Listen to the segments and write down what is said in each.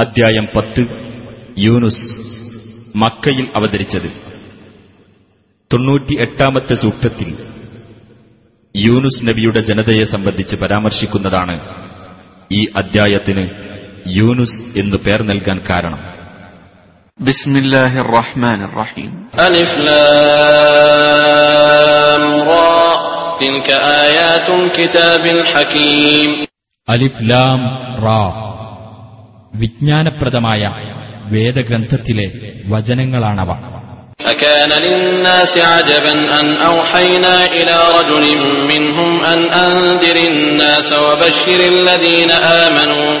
അധ്യായം പത്ത്. യൂനുസ് മക്കയിൽ അവതരിച്ചത്. തൊണ്ണൂറ്റിയെട്ടാമത്തെ സൂക്തത്തിൽ യൂനുസ് നബിയുടെ ജനതയെ സംബന്ധിച്ച് പരാമർശിക്കുന്നതാണ് ഈ അദ്ധ്യായത്തിന് യൂനുസ് എന്നു പേർ നൽകാൻ കാരണം. ബിസ്മില്ലാഹിർ റഹ്മാൻ റഹീം ലാം റാ കിതാബിൽ ഹകീം. അലിഫ് ലാം റാ. വിജ്ഞാനപ്രദമായ വേദഗ്രന്ഥത്തിലെ വചനങ്ങളാണവ أكان للناس عجبا أن أوحينا إلى رجل منهم أن أنذر الناس وبشر الذين آمنوا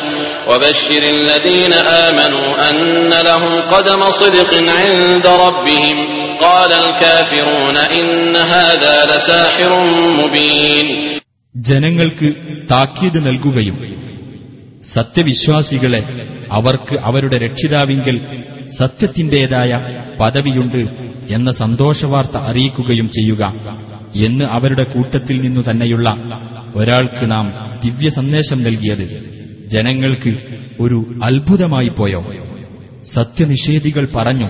وبشر الذين آمنوا أن لهم قدم صدق عند ربهم قال الكافرون إن هذا لساحر مبين ജനങ്ങൾക്ക് താക്കീത് നൽകുകയും സത്യവിശ്വാസികളെ അവർക്ക് അവരുടെ രക്ഷിതാവിങ്കൽ സത്യത്തിന്റേതായ പദവിയുണ്ട് എന്ന സന്തോഷവാർത്ത അറിയിക്കുകയും ചെയ്യുക എന്ന് അവരുടെ കൂട്ടത്തിൽ നിന്നു തന്നെയുള്ള ഒരാൾക്ക് നാം ദിവ്യ സന്ദേശം നൽകിയത്. ജനങ്ങൾക്ക് ഒരു അത്ഭുതമായി പോയോ? സത്യനിഷേധികൾ പറഞ്ഞു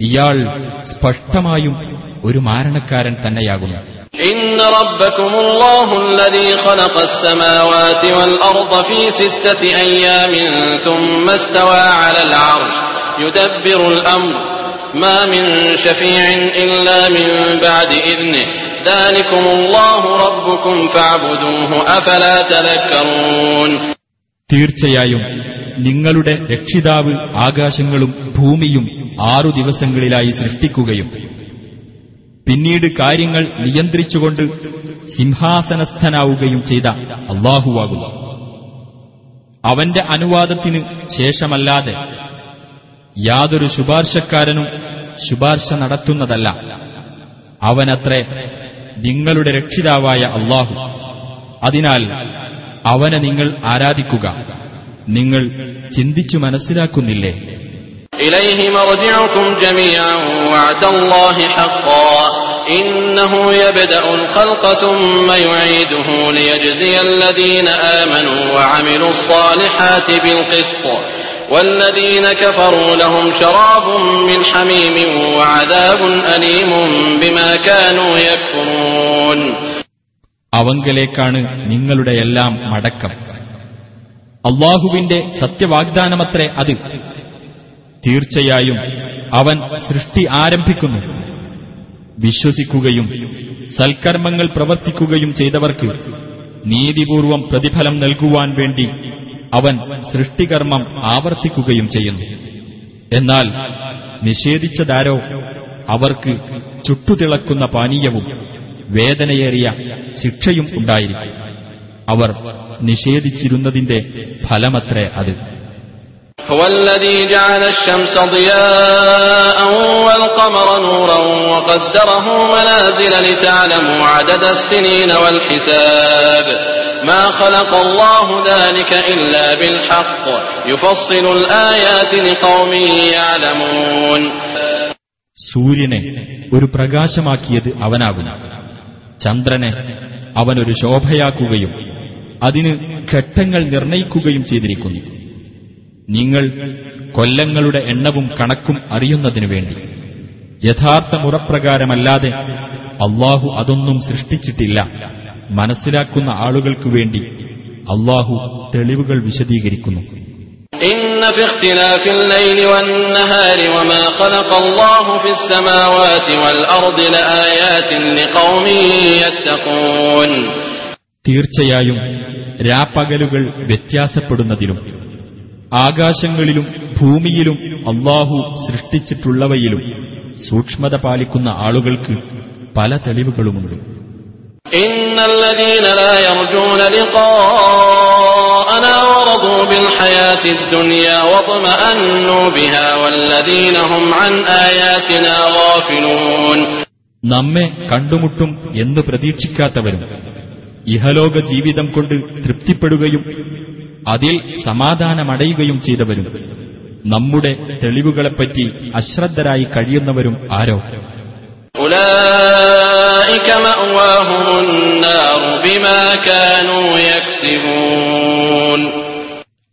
ഇയാൾ സ്പഷ്ടമായും ഒരു മാരണക്കാരൻ തന്നെയാകുന്നു. إن ربكم الله الذي خلق السماوات والأرض في ستة أيام ثم استوى على العرش يدبر الأمر ما من شفيع إلا من بعد إذنه ذلكم الله ربكم فاعبدوه أفلا تذكرون തീർച്ചയായും നിങ്ങളുടെ രക്ഷിതാവ് ആകാശങ്ങളും ഭൂമിയും ആറു ദിവസങ്ങളിലായി സൃഷ്ടിക്കുകയും പിന്നീട് കാര്യങ്ങൾ നിയന്ത്രിച്ചുകൊണ്ട് സിംഹാസനസ്ഥനാവുകയും ചെയ്ത അള്ളാഹുവാകുന്നു. അവന്റെ അനുവാദത്തിന് ശേഷമല്ലാതെ യാതൊരു ശുപാർശക്കാരനും ശുപാർശ നടത്തുന്നതല്ല. അവനത്രേ നിങ്ങളുടെ രക്ഷിതാവായ അള്ളാഹു. അതിനാൽ അവനെ നിങ്ങൾ ആരാധിക്കുക. നിങ്ങൾ ചിന്തിച്ചു മനസ്സിലാക്കുന്നില്ലേ? ഇലൈഹി വഅദല്ലാഹി إنه يبدأ الخلق ثم يعيده ليجزي الذين آمنوا وعملوا الصالحات بالقسط والذين كفروا لهم شراب من حميم وعذاب أليم بما كانوا يكفرون അവങ്കലേക്കാണ് നിങ്ങളുടെ എല്ലാം മടക്കം അള്ളാഹുവിന്റെ സത്യവാഗ്ദാനമത്രേ അത് തീർച്ചയായും അവൻ സൃഷ്ടി ആരംഭിക്കുന്നു വിശ്വസിക്കുകയും സൽക്കർമ്മങ്ങൾ പ്രവർത്തിക്കുകയും ചെയ്തവർക്ക് നീതിപൂർവം പ്രതിഫലം നൽകുവാൻ വേണ്ടി അവൻ സൃഷ്ടികർമ്മം ആവർത്തിക്കുകയും ചെയ്യുന്നു. എന്നാൽ നിഷേധിച്ചതാരോ അവർക്ക് ചുട്ടുതിളക്കുന്ന പാനീയവും വേദനയേറിയ ശിക്ഷയും ഉണ്ടായിരിക്കും. അവർ നിഷേധിച്ചിരുന്നതിന്റെ ഫലമത്രേ അത്. هو الذي جعل الشمس ضياء والقمر نورا وقدره منازل لتعلموا عدد السنين والحساب ما خلق الله ذلك إلا بالحق يفصل الآيات لقوم يعلمون സൂര്യനെ ഒരു പ്രകാശമാക്കിയത് അവനാകുന്നു ചന്ദ്രനെ അവനൊരു ശോഭയാക്കുകയും അതിന് ഘട്ടങ്ങൾ നിർണയിക്കുകയും ചെയ്തിരിക്കുന്നു നിങ്ങൾ കൊല്ലങ്ങളുടെ എണ്ണവും കണക്കും അറിയുന്നതിനു വേണ്ടി യഥാർത്ഥ മുറപ്രകാരമല്ലാതെ അള്ളാഹു അതൊന്നും സൃഷ്ടിച്ചിട്ടില്ല മനസ്സിലാക്കുന്ന ആളുകൾക്കു വേണ്ടി അള്ളാഹു തെളിവുകൾ വിശദീകരിക്കുന്നു إن في اختلاف الليل والنهار وما خلق الله في السماوات والأرض لآيات لقوم يتقون തീർച്ചയായും രാപ്പകലുകൾ വ്യത്യാസപ്പെടുന്നതിലും ആകാശങ്ങളിലും ഭൂമിയിലും അള്ളാഹു സൃഷ്ടിച്ചിട്ടുള്ളവയിലും സൂക്ഷ്മത പാലിക്കുന്ന ആളുകൾക്ക് പല തെളിവുകളുമുണ്ട്. നമ്മെ കണ്ടുമുട്ടും എന്ന് പ്രതീക്ഷിക്കാത്തവരും ഇഹലോക ജീവിതം കൊണ്ട് തൃപ്തിപ്പെടുകയും അതിൽ സമാധാനമടയുകയും ചെയ്തവരും. നമ്മുടെ തെളിവുകളെപ്പറ്റി അശ്രദ്ധരായി കഴിയുന്നവരും ആരോ?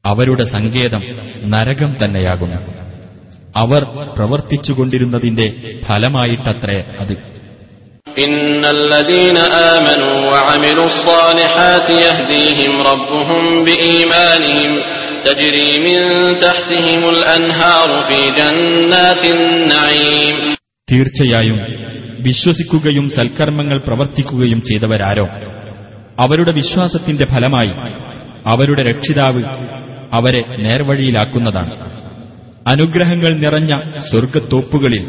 അവരുടെ സങ്കേതം നരകം തന്നെയാകുന്നു. അവർ പ്രവർത്തിച്ചുകൊണ്ടിരുന്നതിന്റെ ഫലമായിട്ടത്രേ അത്. إن الذين آمنوا وعملوا الصالحات يهديهم ربهم بإيمانهم تجري من تحتهم الأنهار في جنات النعيم തീർച്ചയായും വിശ്വസിക്കുകയും സൽക്കർമ്മങ്ങൾ പ്രവർത്തിക്കുകയും ചെയ്തവരാരോ അവരുടെ വിശ്വാസത്തിന്റെ ഫലമായി അവരുടെ രക്ഷിതാവ് അവരെ നേർവഴിയിലാക്കുന്നതാണ് അനുഗ്രഹങ്ങൾ നിറഞ്ഞ സ്വർഗത്തോപ്പുകളിൽ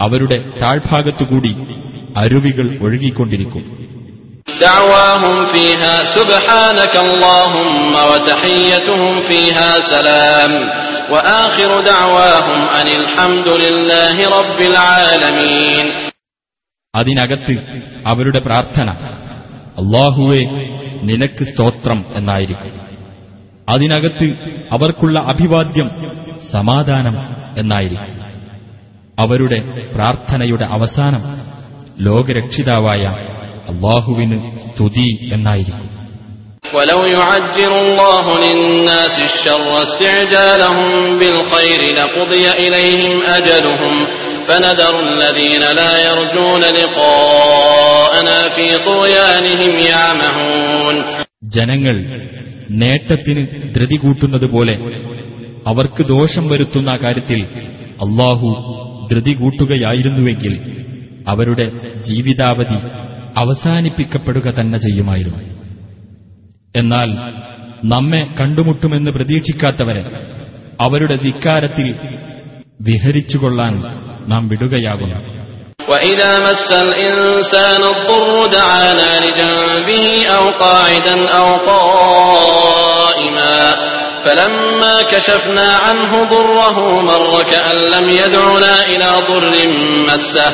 അവരുടെ താഴ്ഭാഗത്തുകൂടി അരുവികൾ ഒഴുകിക്കൊണ്ടിരിക്കും. അതിനകത്ത് അവരുടെ പ്രാർത്ഥന അള്ളാഹുവെ നിനക്ക് സ്തോത്രം എന്നായിരിക്കും. അതിനകത്ത് അവർക്കുള്ള അഭിവാദ്യം സമാധാനം എന്നായിരിക്കും. അവരുടെ പ്രാർത്ഥനയുടെ അവസാനം ലോകരക്ഷിതാവായ അള്ളാഹുവിന് സ്തുതി എന്നായിരിക്കും ولو يعجل الله للناس الشر استعجالهم بالخير لقضي إليهم أجلهم فنذر الذين لا يرجون لقاءنا في طغيانهم يعمهون ജനങ്ങൾ നേട്ടത്തിന് ധൃതി കൂട്ടുന്നതുപോലെ അവർക്ക് ദോഷം വരുത്തുന്ന കാര്യത്തിൽ അള്ളാഹു ധൃതി കൂട്ടുകയായിരുന്നുവെങ്കിൽ അവരുടെ ജീവിതാവധി അവസാനിപ്പിക്കപ്പെടുക തന്നെ ചെയ്യുമായിരുന്നു എന്നാൽ നമ്മെ കണ്ടുമുട്ടുമെന്ന് പ്രതീക്ഷിക്കാത്തവരെ അവരുടെ ധിക്കാരത്തിൽ വിഹരിച്ചുകൊള്ളാൻ നാം വിടുകയാകുന്നു وإذا مس الإنسان الضر دعانا لجنبه أو قاعدا أو قائما فلما كشفنا عنه ضره مر كأن لم يدعنا إلى ضر مسه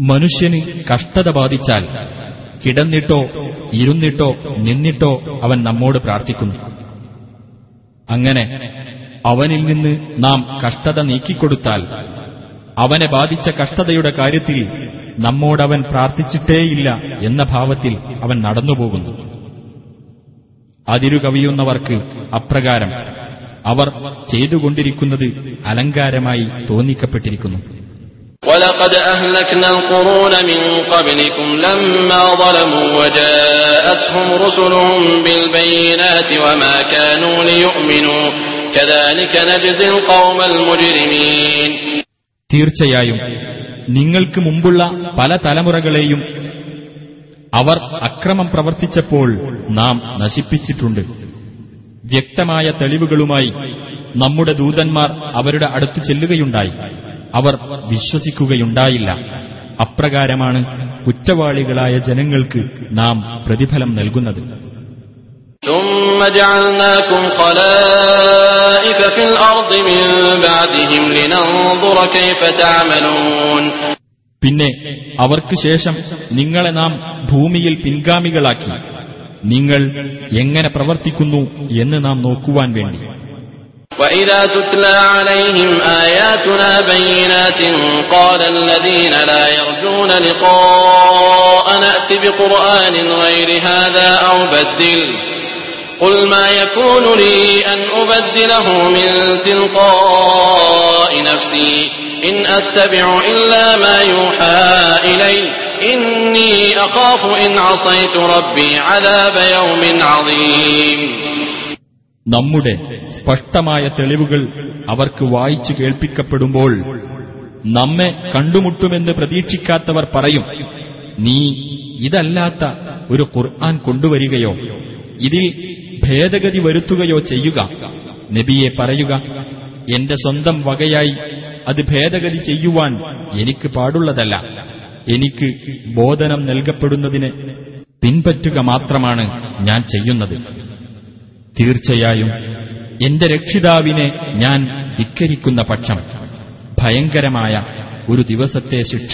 മനുഷ്യന് കഷ്ടത ബാധിച്ചാൽ കിടന്നിട്ടോ ഇരുന്നിട്ടോ നിന്നിട്ടോ അവൻ നമ്മോട് പ്രാർത്ഥിക്കുന്നു. അങ്ങനെ അവനിൽ നിന്ന് നാം കഷ്ടത നീക്കിക്കൊടുത്താൽ അവനെ ബാധിച്ച കഷ്ടതയുടെ കാര്യത്തിൽ നമ്മോടവൻ പ്രാർത്ഥിച്ചിട്ടേയില്ല എന്ന ഭാവത്തിൽ അവൻ നടന്നുപോകുന്നു. അതിരുകവിയുന്നവർക്ക് അപ്രകാരം അവർ ചെയ്തുകൊണ്ടിരിക്കുന്നത് അലങ്കാരമായി തോന്നിക്കപ്പെട്ടിരിക്കുന്നു ولقد أهلكنا القرون من قبلكم لما ظلموا وجاءتهم رسلهم بالبينات وما كانوا ليؤمنوا كذلك نجزي القوم المجرمين തീർച്ചയായും നിങ്ങൾക്ക് മുമ്പുള്ള പല തലമുറകളെയും അവർ അക്രമം പ്രവർത്തിച്ചപ്പോൾ നാം നശിപ്പിച്ചിട്ടുണ്ട് വ്യക്തമായ തെളിവുകളുമായി നമ്മുടെ ദൂതന്മാർ അവരുടെ അടുത്ത് ചെല്ലുകയുണ്ടായി. അവർ വിശ്വസിക്കുകയുണ്ടായില്ല. അപ്രകാരമാണ് കുറ്റവാളികളായ ജനങ്ങൾക്ക് നാം പ്രതിഫലം നൽകുന്നത്. പിന്നെ അവർക്ക് ശേഷം നിങ്ങളെ നാം ഭൂമിയിൽ പിൻഗാമികളാക്കി. നിങ്ങൾ എങ്ങനെ പ്രവർത്തിക്കുന്നു എന്ന് നാം നോക്കുവാൻ വേണ്ടി وإذا تتلى عليهم آياتنا بينات قال الذين لا يرجون لقاءنا ائت بقرآن غير هذا أو بدل قل ما يكون لي أن أبدله من تلقاء نفسي إن أتبع إلا ما يوحى إلي നമ്മുടെ സ്പഷ്ടമായ തെളിവുകൾ അവർക്ക് വായിച്ചു കേൾപ്പിക്കപ്പെടുമ്പോൾ നമ്മെ കണ്ടുമുട്ടുമെന്ന് പ്രതീക്ഷിക്കാത്തവർ പറയും നീ ഇതല്ലാത്ത ഒരു ഖുർആൻ കൊണ്ടുവരികയോ ഇതിൽ ഭേദഗതി വരുത്തുകയോ ചെയ്യുക. നബിയെ പറയുക എന്റെ സ്വന്തം വകയായി അത് ഭേദഗതി ചെയ്യുവാൻ എനിക്ക് പാടുള്ളതല്ല. എനിക്ക് ബോധനം നൽകപ്പെടുന്നതിന് പിൻപറ്റുക മാത്രമാണ് ഞാൻ ചെയ്യുന്നത് തീർച്ചയായും എന്റെ രക്ഷിതാവിനെ ഞാൻ ധിക്കരിക്കുന്ന പക്ഷം ഭയങ്കരമായ ഒരു ദിവസത്തെ ശിക്ഷ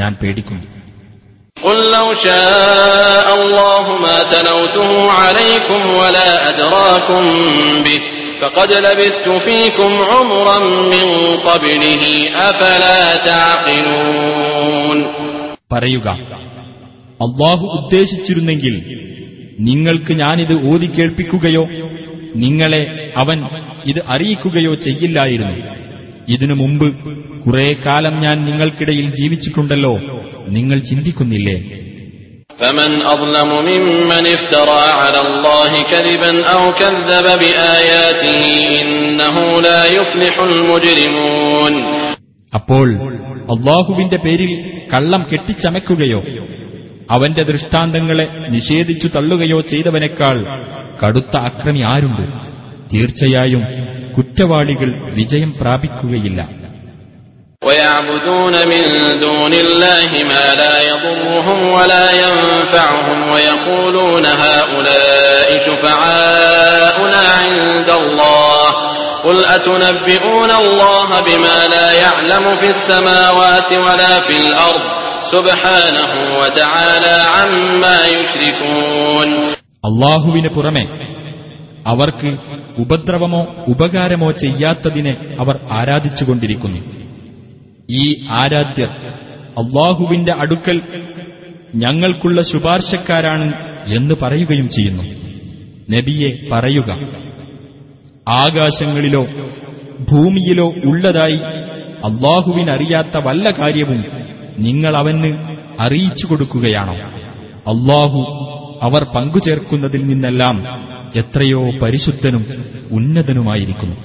ഞാൻ പേടിക്കുന്നു قل لو شاء الله ما تلوته عليكم ولا أدراكم به فقد لبثت فيكم عمرا من قبله أفلا تعقلون പറയുക അള്ളാഹു ഉദ്ദേശിച്ചിരുന്നെങ്കിൽ നിങ്ങൾക്ക് ഞാനിത് ഓതി കേൾപ്പിക്കുകയോ നിങ്ങളെ അവൻ ഇത് അറിയിക്കുകയോ ചെയ്യില്ലായിരുന്നു ഇതിനു മുമ്പ് കുറെ കാലം ഞാൻ നിങ്ങൾക്കിടയിൽ ജീവിച്ചിട്ടുണ്ടല്ലോ നിങ്ങൾ ചിന്തിക്കുന്നില്ലേ فمن أظلم ممن افترى على الله كذبا أو كذب بآياته إنه لا يفلح المجرمون അപ്പോൾ അള്ളാഹുവിന്റെ പേരിൽ കള്ളം കെട്ടിച്ചമയ്ക്കുകയോ അവന്റെ ദൃഷ്ടാന്തങ്ങളെ നിഷേധിച്ചു തള്ളുകയോ ചെയ്തവനേക്കാൾ കടുത്ത അക്രമി ആരുണ്ട് തീർച്ചയായും കുറ്റവാളികൾ വിജയം പ്രാപിക്കുകയില്ല ويعبدون من دون الله ما لا يضرهم ولا ينفعهم ويقولون هؤلاء شفعاؤنا عند الله قل أتنبئون الله بما لا يعلم في السماوات ولا في الأرض سبحانه وتعالى عما يشركون അള്ളാഹുവിന് പുറമെ അവർക്ക് ഉപദ്രവമോ ഉപകാരമോ ചെയ്യാത്തതിനെ അവർ ആരാധിച്ചുകൊണ്ടിരിക്കുന്നു ഈ ആരാധ്യർ അള്ളാഹുവിന്റെ അടുക്കൽ ഞങ്ങൾക്കുള്ള ശുപാർശക്കാരാണ് എന്ന് പറയുകയും ചെയ്യുന്നു നബിയെ പറയുക ആകാശങ്ങളിലോ ഭൂമിയിലോ ഉള്ളതായി അള്ളാഹുവിനറിയാത്ത വല്ല കാര്യവും നിങ്ങൾ അവന് അറിയിച്ചു കൊടുക്കുകയാണോ അള്ളാഹു അവർ പങ്കുചേർക്കുന്നതിൽ നിന്നെല്ലാം എത്രയോ പരിശുദ്ധനും ഉന്നതനുമായിരിക്കുന്നു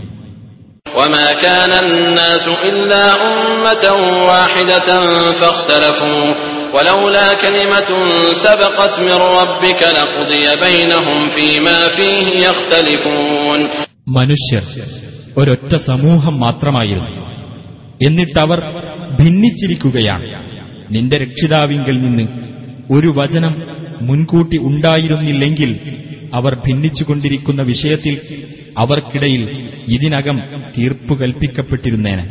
وما كان الناس إلا أمة واحدة فاختلفوا ولولا كلمة سبقت من ربك لقضي بينهم فيما فيه يختلفون മനുഷ്യർ ഒരൊറ്റ സമൂഹം മാത്രമായിരുന്നു എന്നിട്ടവർ ഭിന്നിച്ചിരിക്കുകയാണ് നിന്റെ രക്ഷിതാവിങ്കിൽ നിന്ന് ഒരു വചനം മുൻകൂട്ടി ഉണ്ടായിരുന്നില്ലെങ്കിൽ അവർ ഭിന്നിച്ചുകൊണ്ടിരിക്കുന്ന വിഷയത്തിൽ അവർക്കിടയിൽ ഇതിനകം തീർപ്പു കൽപ്പിക്കപ്പെട്ടിരുന്നേനെ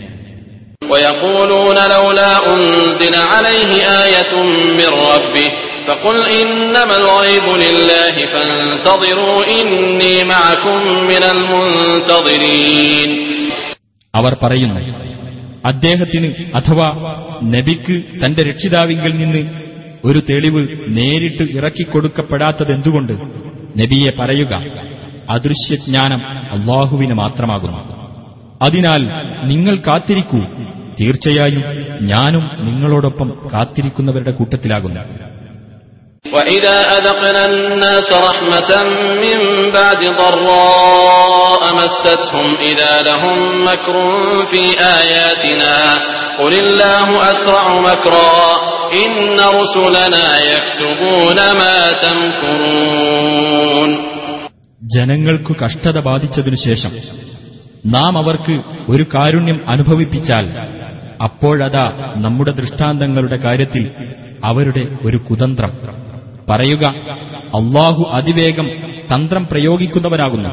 ويقولون لولا أنزل عليه آية من ربه فقل إنما الغيب لله فانتظروا إني معكم من المنتظرين അവർ പറയുന്നു അദ്ദേഹത്തിന് അഥവാ നബിക്ക് തന്റെ രക്ഷിതാവിങ്കിൽ നിന്ന് ഒരു തെളിവ് നേരിട്ട് ഇറക്കിക്കൊടുക്കപ്പെടാത്തതെന്തുകൊണ്ട് നബിയെ പറയുക അദൃശ്യജ്ഞാനം അള്ളാഹുവിന് മാത്രമാകുന്നു അതിനാൽ നിങ്ങൾ കാത്തിരിക്കൂ തീർച്ചയായും ഞാനും നിങ്ങളോടൊപ്പം കാത്തിരിക്കുന്നവരുടെ കൂട്ടത്തിലാകുന്നു وإذا أذقنا الناس رحمة من بعد ضراء مستهم إذا لهم مكر في آياتنا قل الله أسرع مكرا إن رسلنا يكتبون ما تمكرون ജനങ്ങൾക്കു കഷ്ടത ബാധിച്ചതിനു ശേഷം നാം അവർക്ക് ഒരു കാരുണ്യം അനുഭവിപ്പിച്ചാൽ അപ്പോഴതാ നമ്മുടെ ദൃഷ്ടാന്തങ്ങളുടെ കാര്യത്തിൽ അവരുടെ ഒരു കുതന്ത്രം പറയുക അള്ളാഹു അതിവേഗം തന്ത്രം പ്രയോഗിക്കുന്നവനാകുന്നു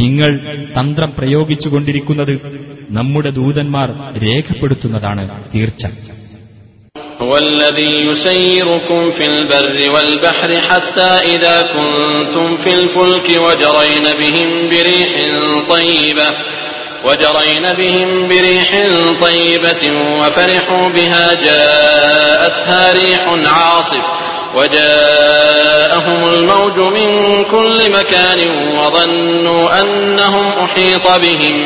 നിങ്ങൾ തന്ത്രം പ്രയോഗിച്ചുകൊണ്ടിരിക്കുന്നത് നമ്മുടെ ദൂതന്മാർ രേഖപ്പെടുത്തുന്നതാണ് തീർച്ച هو الذي يسيركم في البر والبحر حتى إذا كنتم في الفلك وجرين بهم بريح طيبة وجرين بهم بريح طيبة وفرحوا بها جاءتها ريح عاصف وجاءهم الموج من كل مكان وظنوا أنهم أحيط بهم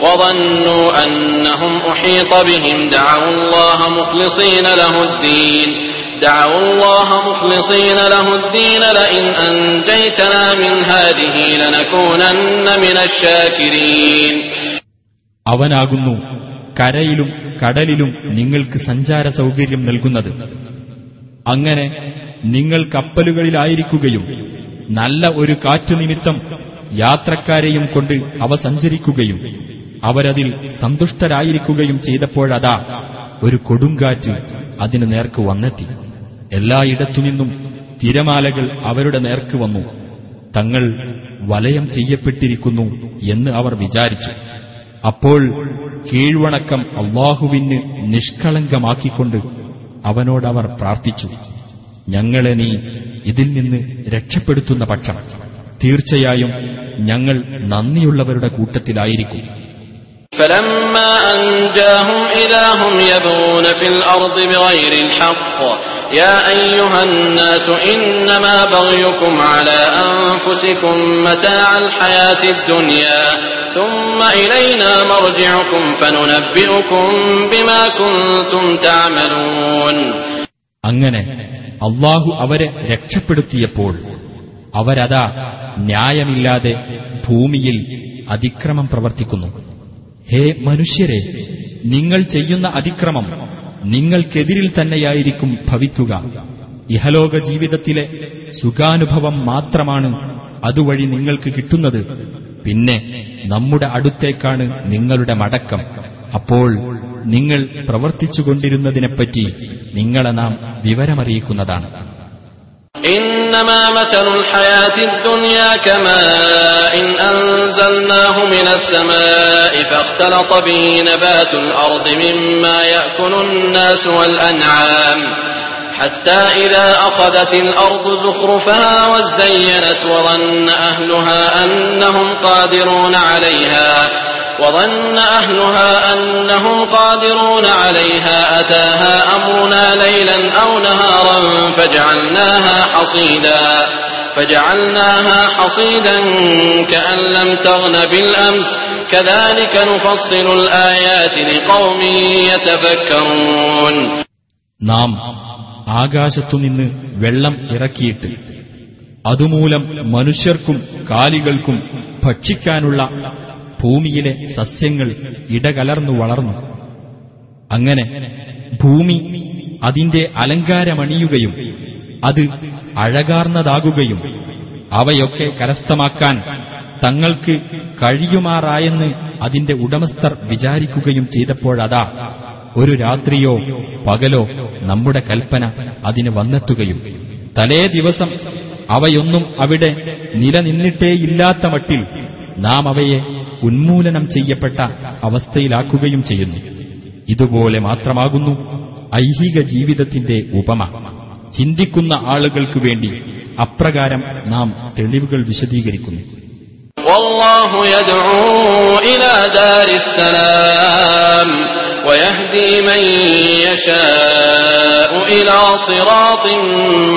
وظنوا أنهم أحيط بهم دعوا الله مخلصين له الدين دعوا الله مخلصين له الدين لئن أنجيتنا من هذه لنكونن من الشاكرين അവനാകുന്നു കരയിലും കടലിലും നിങ്ങൾക്ക് സഞ്ചാര സൗകര്യം നൽകുന്നത് അങ്ങനെ നിങ്ങൾ കപ്പലുകളിലായിരിക്കുകയും നല്ല ഒരു കാറ്റു നിമിത്തം യാത്രക്കാരെയും കൊണ്ട് അവ സഞ്ചരിക്കുകയും അവരതിൽ സന്തുഷ്ടരായിരിക്കുകയും ചെയ്തപ്പോഴതാ ഒരു കൊടുങ്കാറ്റ് അതിനു നേർക്ക് വന്നെത്തി. എല്ലായിടത്തുനിന്നും തിരമാലകൾ അവരുടെ നേർക്ക് വന്നു. തങ്ങൾ വലയം ചെയ്യപ്പെട്ടിരിക്കുന്നു എന്ന് അവർ വിചാരിച്ചു. അപ്പോൾ കീഴ്വണക്കം അള്ളാഹുവിന് നിഷ്കളങ്കമാക്കിക്കൊണ്ട് അവനോടവർ പ്രാർത്ഥിച്ചു. ഞങ്ങളെ നീ ഇതിൽ നിന്ന് രക്ഷപ്പെടുത്തുന്ന പക്ഷം തീർച്ചയായും ഞങ്ങൾ നന്ദിയുള്ളവരുടെ കൂട്ടത്തിലായിരിക്കും فلما أنجاهم إذا هم يبغون في الأرض بغير الحق يا أيها الناس إنما بغيكم على أنفسكم متاع الحياة الدنيا ثم إلينا مرجعكم فننبئكم بما كنتم تعملون അങ്ങനെ അള്ളാഹു അവരെ രക്ഷപ്പെടുത്തിയപ്പോൾ അവരതാ ന്യായമില്ലാതെ ഭൂമിയിൽ അതിക്രമം പ്രവർത്തിക്കുന്നു. ഹേ മനുഷ്യരെ നിങ്ങൾ ചെയ്യുന്ന അതിക്രമം നിങ്ങൾക്കെതിരിൽ തന്നെയായിരിക്കും ഭവിക്കുക. ഇഹലോക ജീവിതത്തിലെ സുഖാനുഭവം മാത്രമാണ് അതുവഴി നിങ്ങൾക്ക് കിട്ടുന്നത്. പിന്നെ നമ്മുടെ അടുത്തേക്കാണ് നിങ്ങളുടെ മടക്കം. അപ്പോൾ നിങ്ങൾ പ്രവർത്തിച്ചുകൊണ്ടിരുന്നതിനെപ്പറ്റി നിങ്ങളെ നാം വിവരമറിയിക്കുന്നതാണ് إنما مثل الحياة الدنيا كماء إن أنزلناه من السماء فاختلط به نبات الأرض مما يأكل الناس والأنعام حتى إذا أخذت الأرض زخرفها وزينت وظن أهلها أنهم قادرون عليها وظن أهلها أنهم قادرون عليها أتاها أمرنا ليلا أو نهارا فجعلناها حصيدا فجعلناها حصيدا كأن لم تغن بالأمس كذلك نفصل الآيات لقوم يتفكرون നാം ആകാശത്തുനിന്ന് വെള്ളം ഇറക്കിയിട്ട് അതുമൂലം മനുഷ്യർക്കും കാലികൾക്കും ഭക്ഷിക്കാനുള്ള ഭൂമിയിലെ സസ്യങ്ങൾ ഇടകലർന്നു വളർന്നു. അങ്ങനെ ഭൂമി അതിന്റെ അലങ്കാരമണിയുകയും അത് അഴകാർന്നതാകുകയും അവയൊക്കെ കരസ്ഥമാക്കാൻ തങ്ങൾക്ക് കഴിയുമാറായെന്ന് അതിന്റെ ഉടമസ്ഥർ വിചാരിക്കുകയും ചെയ്തപ്പോഴതാ ഒരു രാത്രിയോ പകലോ നമ്മുടെ കൽപ്പന അതിന് വന്നെത്തുകയും. തലേ ദിവസം അവയൊന്നും അവിടെ നിലനിന്നിട്ടേയില്ലാത്ത മട്ടിൽ നാം അവയെ ഉന്മൂലനം ചെയ്യപ്പെട്ട അവസ്ഥയിലാക്കുകയും ചെയ്യുന്നു. ഇതുപോലെ മാത്രമാകുന്നു ഐഹിക ജീവിതത്തിന്റെ ഉപമ. ചിന്തിക്കുന്ന ആളുകൾക്കു വേണ്ടി അപ്രകാരം നാം തെളിവുകൾ വിശദീകരിക്കുന്നു.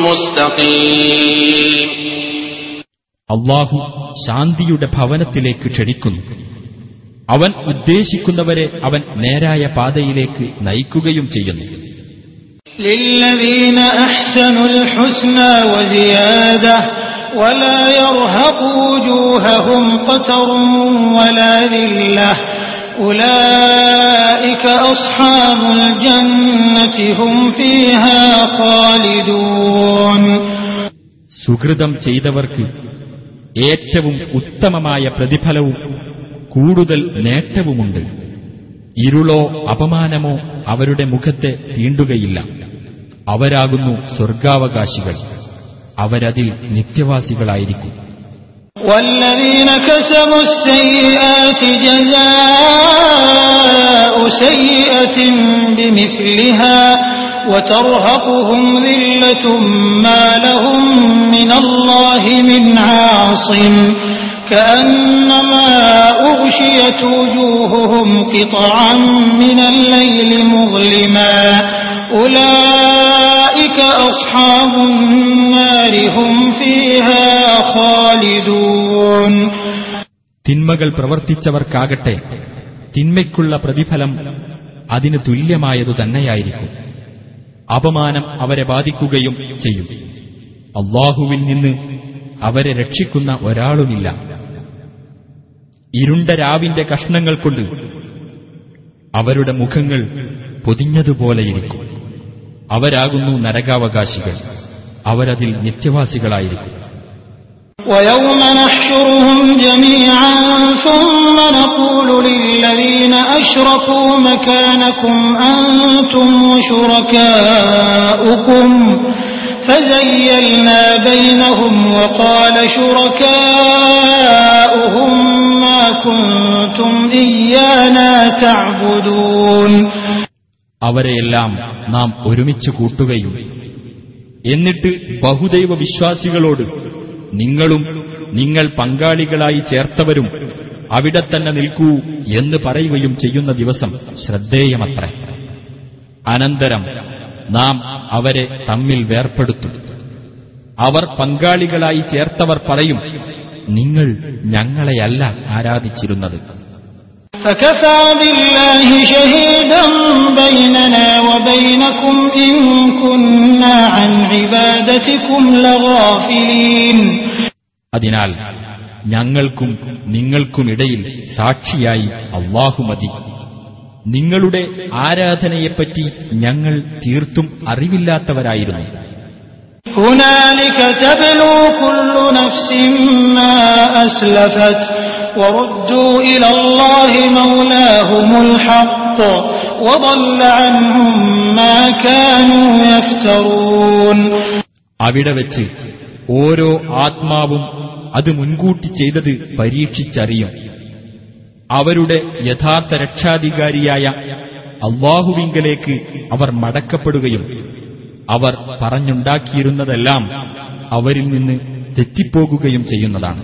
മുസ്തഖീം. അള്ളാഹു ശാന്തിയുടെ ഭവനത്തിലേക്ക് ക്ഷണിക്കുന്നു. അവൻ ഉദ്ദേശിക്കുന്നവരെ അവൻ നേരായ പാതയിലേക്ക് നയിക്കുകയും ചെയ്യുന്നു. സുഹൃതം ചെയ്തവർക്ക് ഏറ്റവും ഉത്തമമായ പ്രതിഫലവും കൂടുതൽ നേട്ടവുമുണ്ട് ഇരുളോ അപമാനമോ അവരുടെ മുഖത്തെ തീണ്ടുകയില്ല അവരാകുന്നു സ്വർഗാവകാശികൾ അവരതിൽ നിത്യവാസികളായിരിക്കും والذين كسبوا السيئات جزاء سيئة بمثلها وترهقهم ذلة ما لهم من الله من عاصم كأنما أغشيت وجوههم قطعا من الليل مظلما أولئك أصحاب النار هم فيها خالدون തിന്മകൾ പ്രവർത്തിച്ചവർക്കാകട്ടെ തിന്മയ്ക്കുള്ള പ്രതിഫലം അതിന് തുല്യമായതു തന്നെയായിരിക്കും അപമാനം അവരെ ബാധിക്കുകയും ചെയ്യും. അള്ളാഹുവിൽ നിന്ന് അവരെ രക്ഷിക്കുന്ന ഒരാളുമില്ല. ഇരുണ്ട രാവിന്റെ കഷ്ണങ്ങൾ കൊണ്ട് അവരുടെ മുഖങ്ങൾ പൊതിഞ്ഞതുപോലെയിരിക്കും. അവരാകുന്നു നരകാവകാശികൾ. അവരതിൽ നിത്യവാസികളായിരിക്കും. ويوم نحشرهم جميعا ثم نقول للذين أشركوا مكانكم أنتم وشركاؤكم فزيلنا بينهم وقال شركاؤهم ما كنتم إيانا تعبدون അവരെയെല്ലാം നാം ഒരുമിച്ച് കൂട്ടുകയും എന്നിട്ട് ബഹുദൈവ വിശ്വാസികളോട് നിങ്ങളും നിങ്ങൾ പങ്കാളികളായി ചേർത്തവരും അവിടെ തന്നെ നിൽക്കൂ എന്ന് പറയുകയും ചെയ്യുന്ന ദിവസം ശ്രദ്ധേയമത്രേ. അനന്തരം നാം അവരെ തമ്മിൽ വേർപ്പെടുത്തും. അവർ പങ്കാളികളായി ചേർത്തവർ പറയും നിങ്ങൾ ഞങ്ങളെയല്ല ആരാധിച്ചിരുന്നത്. فكفى بالله شهيدا بيننا وبينكم إن كنا عن عبادتكم لغافلين അതിനാൽ ഞങ്ങൾക്കും നിങ്ങൾക്കുമിടയിൽ സാക്ഷിയായി അള്ളാഹു മതി നിങ്ങളുടെ ആരാധനയെപ്പറ്റി ഞങ്ങൾ തീർത്തും അറിവില്ലാത്തവരായിരുന്നു هنالك تبلو كل نفس ما أسلفت وردوا إلى الله مولاهم الحق وضل عنهم ما كانوا يفترون അവിടെ വെച്ച് ഓരോ ആത്മാവും അത് മുൻകൂട്ടി ചെയ്തത് പരീക്ഷിച്ചറിയും അവരുടെ യഥാർത്ഥ രക്ഷാധികാരിയായ അള്ളാഹുവിങ്കലേക്ക് അവർ മടക്കപ്പെടുകയും അവർ പറഞ്ഞുണ്ടാക്കിയിരുന്നതെല്ലാം അവരിൽ നിന്ന് തെറ്റിപ്പോകുകയും ചെയ്യുന്നതാണ്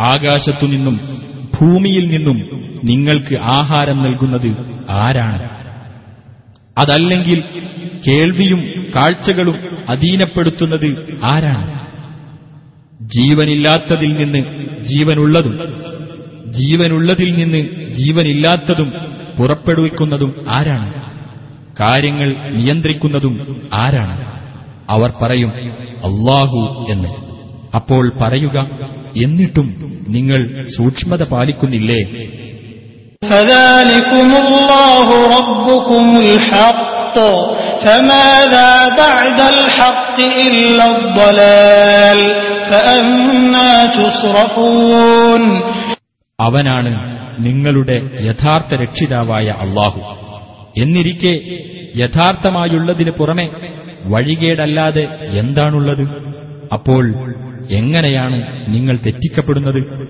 ആകാശത്തുനിന്നും ഭൂമിയിൽ നിന്നും നിങ്ങൾക്ക് ആഹാരം നൽകുന്നത് ആരാണ്? അതല്ലെങ്കിൽ കേൾവിയും കാഴ്ചകളും അധീനപ്പെടുത്തുന്നത് ആരാണ്? ജീവനില്ലാത്തതിൽ നിന്ന് ജീവനുള്ളതും ജീവനുള്ളതിൽ നിന്ന് ജീവനില്ലാത്തതും പുറപ്പെടുവിക്കുന്നതും ആരാണ്? കാര്യങ്ങൾ നിയന്ത്രിക്കുന്നതും ആരാണ്? അവർ പറയും അള്ളാഹു എന്ന്. അപ്പോൾ പറയുക എന്നിട്ടും നിങ്ങൾ സൂക്ഷ്മത പാലിക്കുന്നില്ലേ? അവനാണ് നിങ്ങളുടെ യഥാർത്ഥ രക്ഷിതാവായ അള്ളാഹു എന്നിരിക്കെ യഥാർത്ഥമായുള്ളതിന് പുറമെ വഴികേടല്ലാതെ എന്താണുള്ളത്? അപ്പോൾ എങ്ങനെയാണ് നിങ്ങൾ തെറ്റിക്കപ്പെടുന്നത്?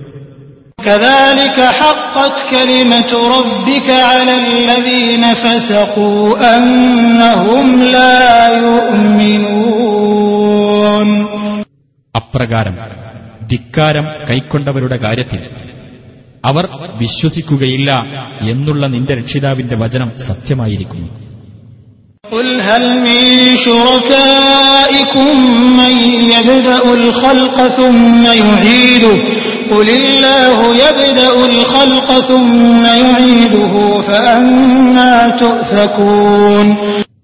അപ്രകാരം ധിക്കാരം കൈക്കൊണ്ടവരുടെ കാര്യത്തിൽ അവർ വിശ്വസിക്കുകയില്ല എന്നുള്ള നിന്റെ രക്ഷിതാവിന്റെ വചനം സത്യമായിരിക്കുന്നു. قل هل من شركائكم من يبدأ الخلق ثم يعيده قل الله يبدأ الخلق ثم يعيده فأنا تؤفكون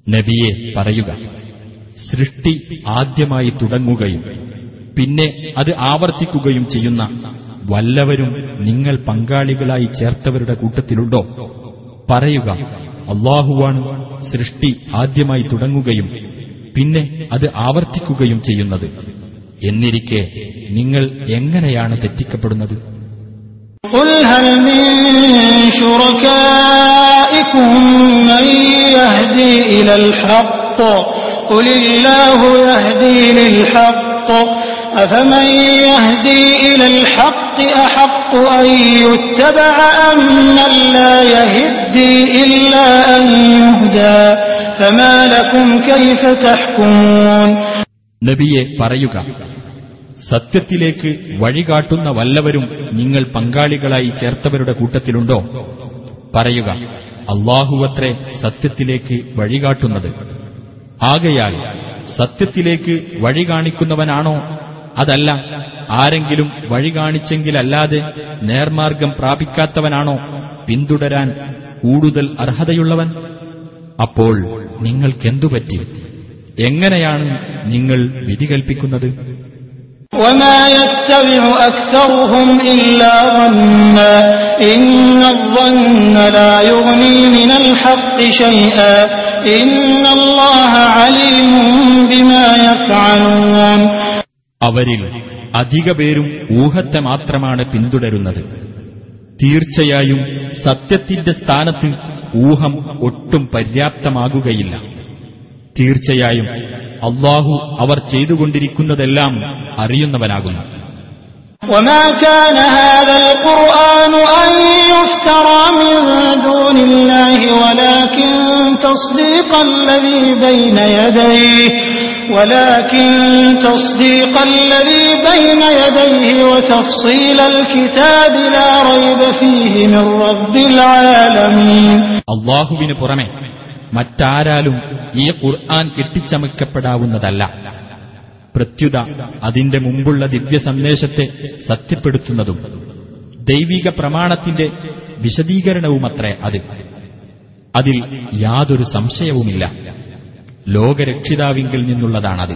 നബിയെ പറയുക സൃഷ്ടി ആദ്യമായി തുടങ്ങുകയും പിന്നെ അത് ആവർത്തിക്കുകയും ചെയ്യുന്ന വല്ലവരും നിങ്ങൾ പങ്കാളികളായി ചേർത്തവരുടെ കൂട്ടത്തിലുണ്ടോ പറയുക അള്ളാഹുവാണ് സൃഷ്ടി ആദ്യമായി തുടങ്ങുകയും പിന്നെ അത് ആവർത്തിക്കുകയും ചെയ്യുന്നത് എന്നിരിക്കെ നിങ്ങൾ എങ്ങനെയാണ് തെറ്റിക്കപ്പെടുന്നത് قل هل من شركائكم من يهدي إلى الحق قل الله يهدي للحق أفمن يهدي إلى الحق أحق أن يتبع أم من لا يهدي إلا أن يهدى فما لكم كيف تحكمون നബിയെ പറയുക സത്യത്തിലേക്ക് വഴികാട്ടുന്ന വല്ലവരും നിങ്ങൾ പങ്കാളികളായി ചേർത്തവരുടെ കൂട്ടത്തിലുണ്ടോ പറയുക അള്ളാഹുവത്രേ സത്യത്തിലേക്ക് വഴികാട്ടുന്നത് ആകയാൽ സത്യത്തിലേക്ക് വഴി കാണിക്കുന്നവനാണോ അതല്ല ആരെങ്കിലും വഴി കാണിച്ചെങ്കിലല്ലാതെ നേർമാർഗം പ്രാപിക്കാത്തവനാണോ പിന്തുടരാൻ കൂടുതൽ അർഹതയുള്ളവൻ? അപ്പോൾ നിങ്ങൾക്കെന്തു പറ്റി? എങ്ങനെയാണ് നിങ്ങൾ വിധി കൽപ്പിക്കുന്നത്? ഇന്നല്ലാഹ അലീമും ബിമാ യഫ്അലൂൻ. അവരിൽ അധിക പേരും ഊഹത്തെ മാത്രമാണ് പിന്തുടരുന്നത് തീർച്ചയായും സത്യത്തിന്റെ സ്ഥാനത്ത് ഊഹം ഒട്ടും പര്യാപ്തമാകുകയില്ല തീർച്ചയായും അള്ളാഹു അവർ ചെയ്തുകൊണ്ടിരിക്കുന്നതെല്ലാം അറിയുന്നവനാകുന്നു وما كان هذا القرآن أن يفترى من دون الله ولكن تصديق الذي بين يديه ولكن تصديق الذي بين يديه وتفصيل الكتاب لا ريب فيه من رب العالمين അള്ളാഹുവിന് പുറമെ മറ്റാരാലും ഈ ഖുർആൻ കെട്ടിച്ചമയ്ക്കപ്പെടാവുന്നതല്ല പ്രത്യുത അതിന്റെ മുമ്പുള്ള ദിവ്യ സന്ദേശത്തെ സത്യപ്പെടുത്തുന്നതും ദൈവിക പ്രമാണത്തിന്റെ വിശദീകരണവുമത്രേ അത് അതിൽ യാതൊരു സംശയവുമില്ല ലോകരക്ഷിതാവിങ്കിൽ നിന്നുള്ളതാണത്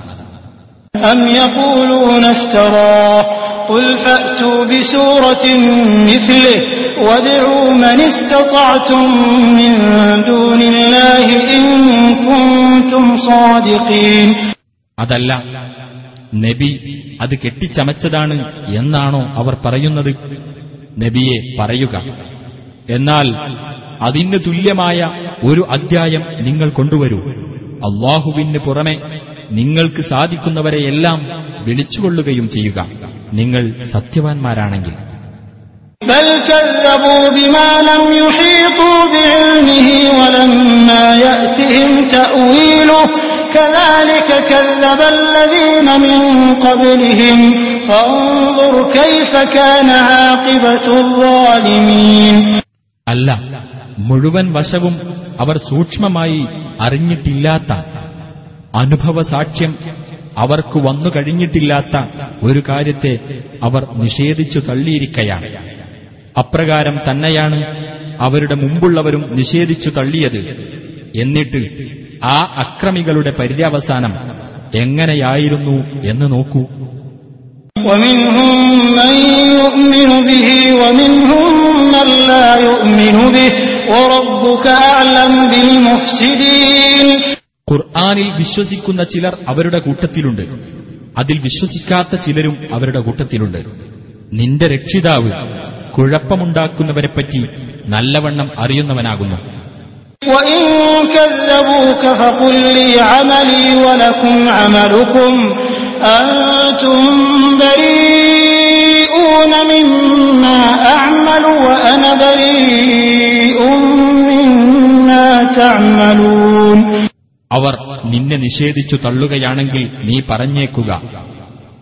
أم يقولون افتراه قل فأتوا بسورة مثله وادعوا من استطعتم من دون الله إن كنتم صادقين അതല്ല നബി അത് കെട്ടിച്ചമച്ചതാണ് എന്നാണോ അവർ പറയുന്നത് നബിയെ പറയുക എന്നാൽ അതിന് തുല്യമായ ഒരു അദ്ധ്യായം നിങ്ങൾ കൊണ്ടുവരൂ അള്ളാഹുവിന് പുറമെ നിങ്ങൾക്ക് സാധിക്കുന്നവരെയെല്ലാം വിളിച്ചുകൊള്ളുകയും ചെയ്യുക. നിങ്ങൾ സത്യവാൻമാരാണെങ്കിൽ. അല്ല മുഴുവൻ വശവും അവർ സൂക്ഷ്മമായി അറിഞ്ഞിട്ടില്ലാത്ത അനുഭവ സാക്ഷ്യം അവർക്ക് വന്നു കഴിഞ്ഞിട്ടില്ലാത്ത ഒരു കാര്യത്തെ അവർ നിഷേധിച്ചു തള്ളിയിരിക്കയാണ് അപ്രകാരം തന്നെയാണ് അവരുടെ മുമ്പുള്ളവരും നിഷേധിച്ചു തള്ളിയത് എന്നിട്ട് ആ അക്രമികളുടെ പര്യവസാനം എങ്ങനെയായിരുന്നു എന്ന് നോക്കൂ ومنهم من يؤمن به ومنهم من لا يؤمن به وربك أعلم بالمفسدين ഖുർആാനിൽ വിശ്വസിക്കുന്ന ചിലർ അവരുടെ കൂട്ടത്തിലുണ്ട്. അതിൽ വിശ്വസിക്കാത്ത ചിലരും അവരുടെ കൂട്ടത്തിലുണ്ട്. നിന്റെ രക്ഷിതാവ് കുഴപ്പമുണ്ടാക്കുന്നവരെപ്പറ്റി നല്ലവണ്ണം അറിയുന്നവനാകുന്നു ും. كذبوك فقل لي عملي ولكم عملكم أنتم بريئون مما أعمل وأنا بريء مما تعملون അവർ നിന്നെ നിഷേധിച്ചു തള്ളുകയാണെങ്കിൽ നീ പറഞ്ഞേക്കുക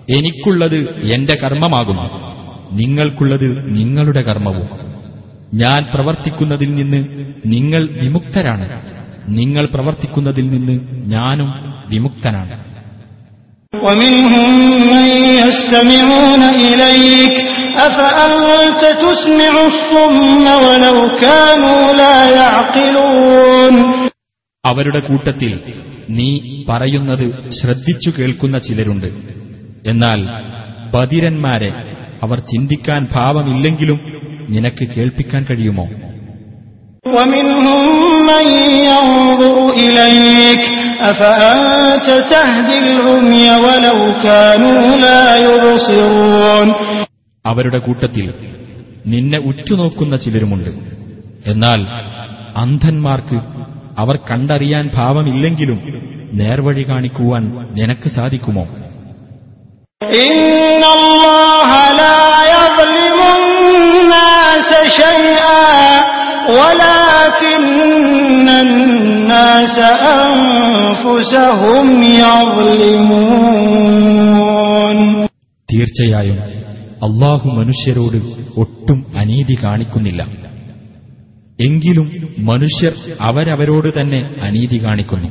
എനിക്കുള്ളത് എന്റെ കർമ്മമാകുന്നു നിങ്ങൾക്കുള്ളത് നിങ്ങളുടെ കർമ്മവും ഞാൻ പ്രവർത്തിക്കുന്നതിൽ നിന്ന് നിങ്ങൾ വിമുക്തരാണ് നിങ്ങൾ പ്രവർത്തിക്കുന്നതിൽ നിന്ന് ഞാനും വിമുക്തനാണ് ومنهم من يستمعون إليك أفأنت تسمع الصم ولو كانوا لا يعقلون അവരുടെ കൂട്ടത്തിൽ നീ പറയുന്നത് ശ്രദ്ധിച്ചു കേൾക്കുന്ന ചിലരുണ്ട് എന്നാൽ ബധിരന്മാരെ അവർ ചിന്തിക്കാൻ ഭാവമില്ലെങ്കിലും നിനക്ക് കേൾപ്പിക്കാൻ കഴിയുമോ ومنهم من ينظر إليك أفأنت تهدي العمي ولو كانوا لا يبصرون അവരുടെ കൂട്ടത്തിൽ നിന്നെ ഉറ്റുനോക്കുന്ന ചിലരുമുണ്ട് എന്നാൽ അന്ധന്മാർക്ക് അവർ കണ്ടറിയാൻ ഭാവമില്ലെങ്കിലും നേർവഴി കാണിക്കുവാൻ നിനക്ക് സാധിക്കുമോ إن الله لا يظلم الناس شيئا ولكن الناس أنفسهم يظلمون തീർച്ചയായും അള്ളാഹു മനുഷ്യരോട് ഒട്ടും അനീതി കാണിക്കുന്നില്ല എങ്കിലും മനുഷ്യർ അവരവരോട് തന്നെ അനീതി കാണിക്കുന്നു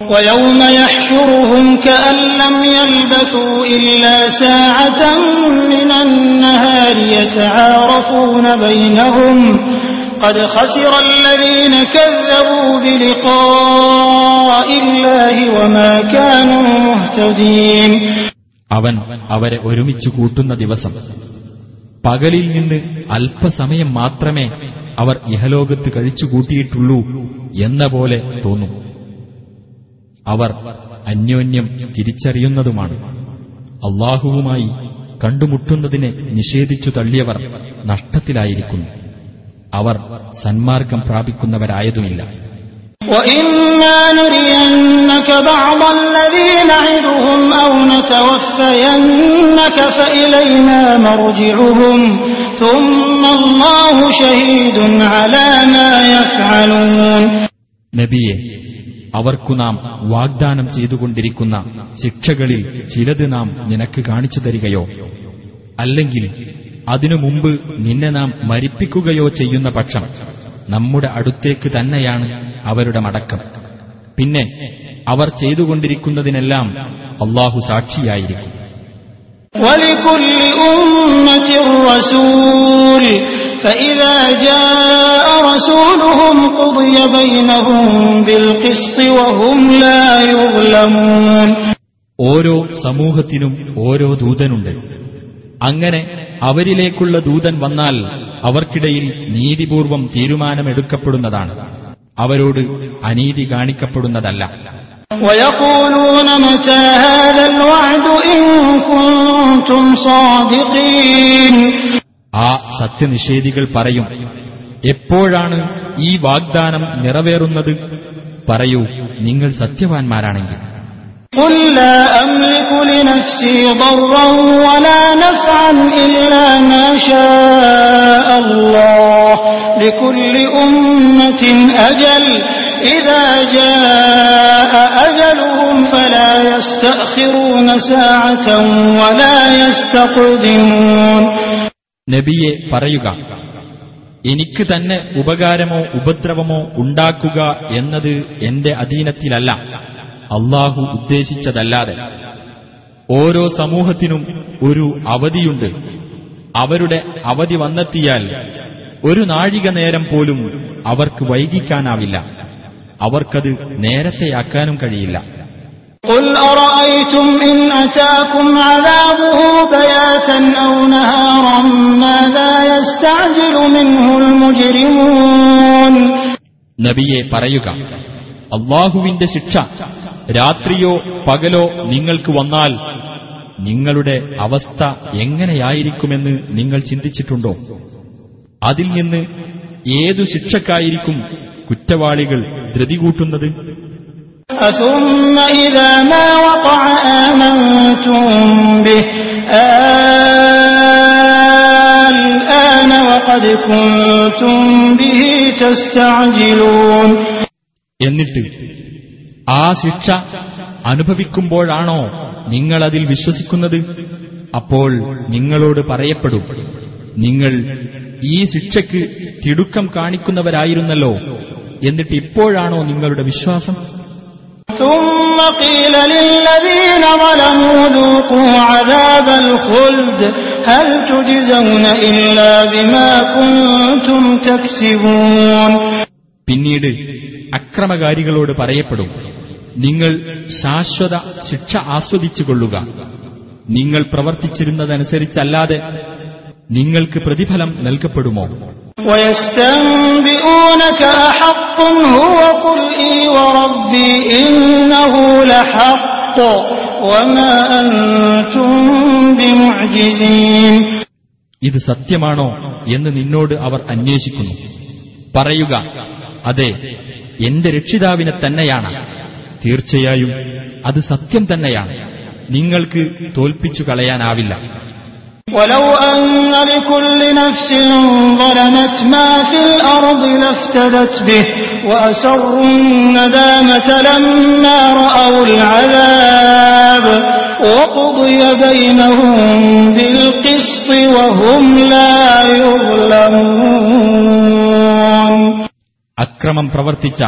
ويوم يحشرهم كأن لم يلبثوا إلا ساعة من النهار يتعارفون بينهم قد خسر الذين كذبوا بلقاء الله وما كانوا مهتدين അവൻ അവരെ ഒരുമിച്ച് കൂട്ടുന്ന ദിവസം പകലിൽ നിന്ന് അല്പസമയം മാത്രമേ അവർ ഇഹലോകത്ത് കഴിച്ചു കൂട്ടിയിട്ടുള്ളൂ എന്ന പോലെ തോന്നും അവർ അന്യോന്യം തിരിച്ചറിയുന്നതുമാണ് അള്ളാഹുവുമായി കണ്ടുമുട്ടുന്നതിനെ നിഷേധിച്ചു തള്ളിയവർ നഷ്ടത്തിലായിരിക്കുന്നു അവർ സന്മാർഗം പ്രാപിക്കുന്നവരായതുമില്ല. നബിയെ അവർക്കു നാം വാഗ്ദാനം ചെയ്തുകൊണ്ടിരിക്കുന്ന ശിക്ഷകളിൽ ചിലത് നാം നിനക്ക് കാണിച്ചു തരികയോ? അല്ലെങ്കിൽ അതിനു മുമ്പ് നിന്നെ നാം മരിപ്പിക്കുകയോ ചെയ്യുന്ന പക്ഷം നമ്മുടെ അടുത്തേക്ക് തന്നെയാണ് അവരുടെ മടക്കം പിന്നെ അവർ ചെയ്തുകൊണ്ടിരിക്കുന്നതിനെല്ലാം അള്ളാഹു സാക്ഷിയായിരിക്കും ولكل أمة رسول فإذا جاء رسولهم قضي بينهم بالقسط وهم لا يظلمون ഓരോ സമൂഹത്തിനും ഓരോ ദൂതനുണ്ട് അങ്ങനെ അവരിലേക്കുള്ള ദൂതൻ വന്നാൽ അവർക്കിടയിൽ നീതിപൂർവം തീരുമാനമെടുക്കപ്പെടുന്നതാണ്. അവരോട് അനീതി കാണിക്കപ്പെടുന്നതല്ല. ആ സത്യനിഷേധികൾ പറയും എപ്പോഴാണ് ഈ വാഗ്ദാനം നിറവേറുന്നത്? പറയൂ നിങ്ങൾ സത്യവാൻമാരാണെങ്കിൽ. قل لا أملك لنفسي ضرا ولا نفعا إلا ما شاء الله لكل أمة أجل إذا جاء أجلهم فلا يستأخرون ساعة ولا يستقدمون നബിയെ പറയുക എനിക്ക് തന്നെ ഉപകാരമോ ഉപദ്രവമോ ഉണ്ടാക്കുക എന്നത് എന്റെ അധീനത്തിലല്ല അള്ളാഹു ഉദ്ദേശിച്ചതല്ലാതെ ഓരോ സമൂഹത്തിനും ഒരു അവധിയുണ്ട് അവരുടെ അവധി വന്നെത്തിയാൽ ഒരു നാഴിക നേരം പോലും അവർക്ക് വൈകിക്കാനാവില്ല അവർക്കത് നേരത്തെയാക്കാനും കഴിയില്ല قل أرأيتم إن أتاكم عذابه بياتا أو نهارا ماذا يستعجل منه المجرمون നബിയെ പറയുക അള്ളാഹുവിന്റെ ശിക്ഷ രാത്രിയോ പകലോ നിങ്ങൾക്ക് വന്നാൽ നിങ്ങളുടെ അവസ്ഥ എങ്ങനെയായിരിക്കുമെന്ന് നിങ്ങൾ ചിന്തിച്ചിട്ടുണ്ടോ? അതിൽ നിന്ന് ഏതു ശിക്ഷക്കായിരിക്കും കുറ്റവാളികൾ ധൃതി കൂട്ടുന്നത് എന്നിട്ട് ആ ശിക്ഷ അനുഭവിക്കുമ്പോഴാണോ നിങ്ങളതിൽ വിശ്വസിക്കുന്നത്? അപ്പോൾ നിങ്ങളോട് പറയപ്പെടും നിങ്ങൾ ഈ ശിക്ഷയ്ക്ക് തിടുക്കം കാണിക്കുന്നവരായിരുന്നല്ലോ എന്നിട്ട് ഇപ്പോഴാണോ നിങ്ങളുടെ വിശ്വാസം? പിന്നീട് അക്രമകാരികളോട് പറയപ്പെടും നിങ്ങൾ ശാശ്വത ശിക്ഷ ആസ്വദിച്ചുകൊള്ളുക. നിങ്ങൾ പ്രവർത്തിച്ചിരുന്നതനുസരിച്ചല്ലാതെ നിങ്ങൾക്ക് പ്രതിഫലം നൽകപ്പെടുമോ? ഇത് സത്യമാണോ എന്ന് നിന്നോട് അവർ അന്വേഷിക്കുന്നു. പറയുക അതെ എന്റെ രക്ഷിതാവിനെ തന്നെയാണ്. തീർച്ചയായും അത് സത്യം തന്നെയാണ് നിങ്ങൾക്ക് തോൽപ്പിച്ചു കളയാനാവില്ല ولو أن لكل نفس ظلمت ما في الأرض لافتدت به وأسروا الندامة لما رأوا العذاب وقضي بينهم بالقسط وهم لا يظلمون അക്രമം പ്രവർത്തിച്ച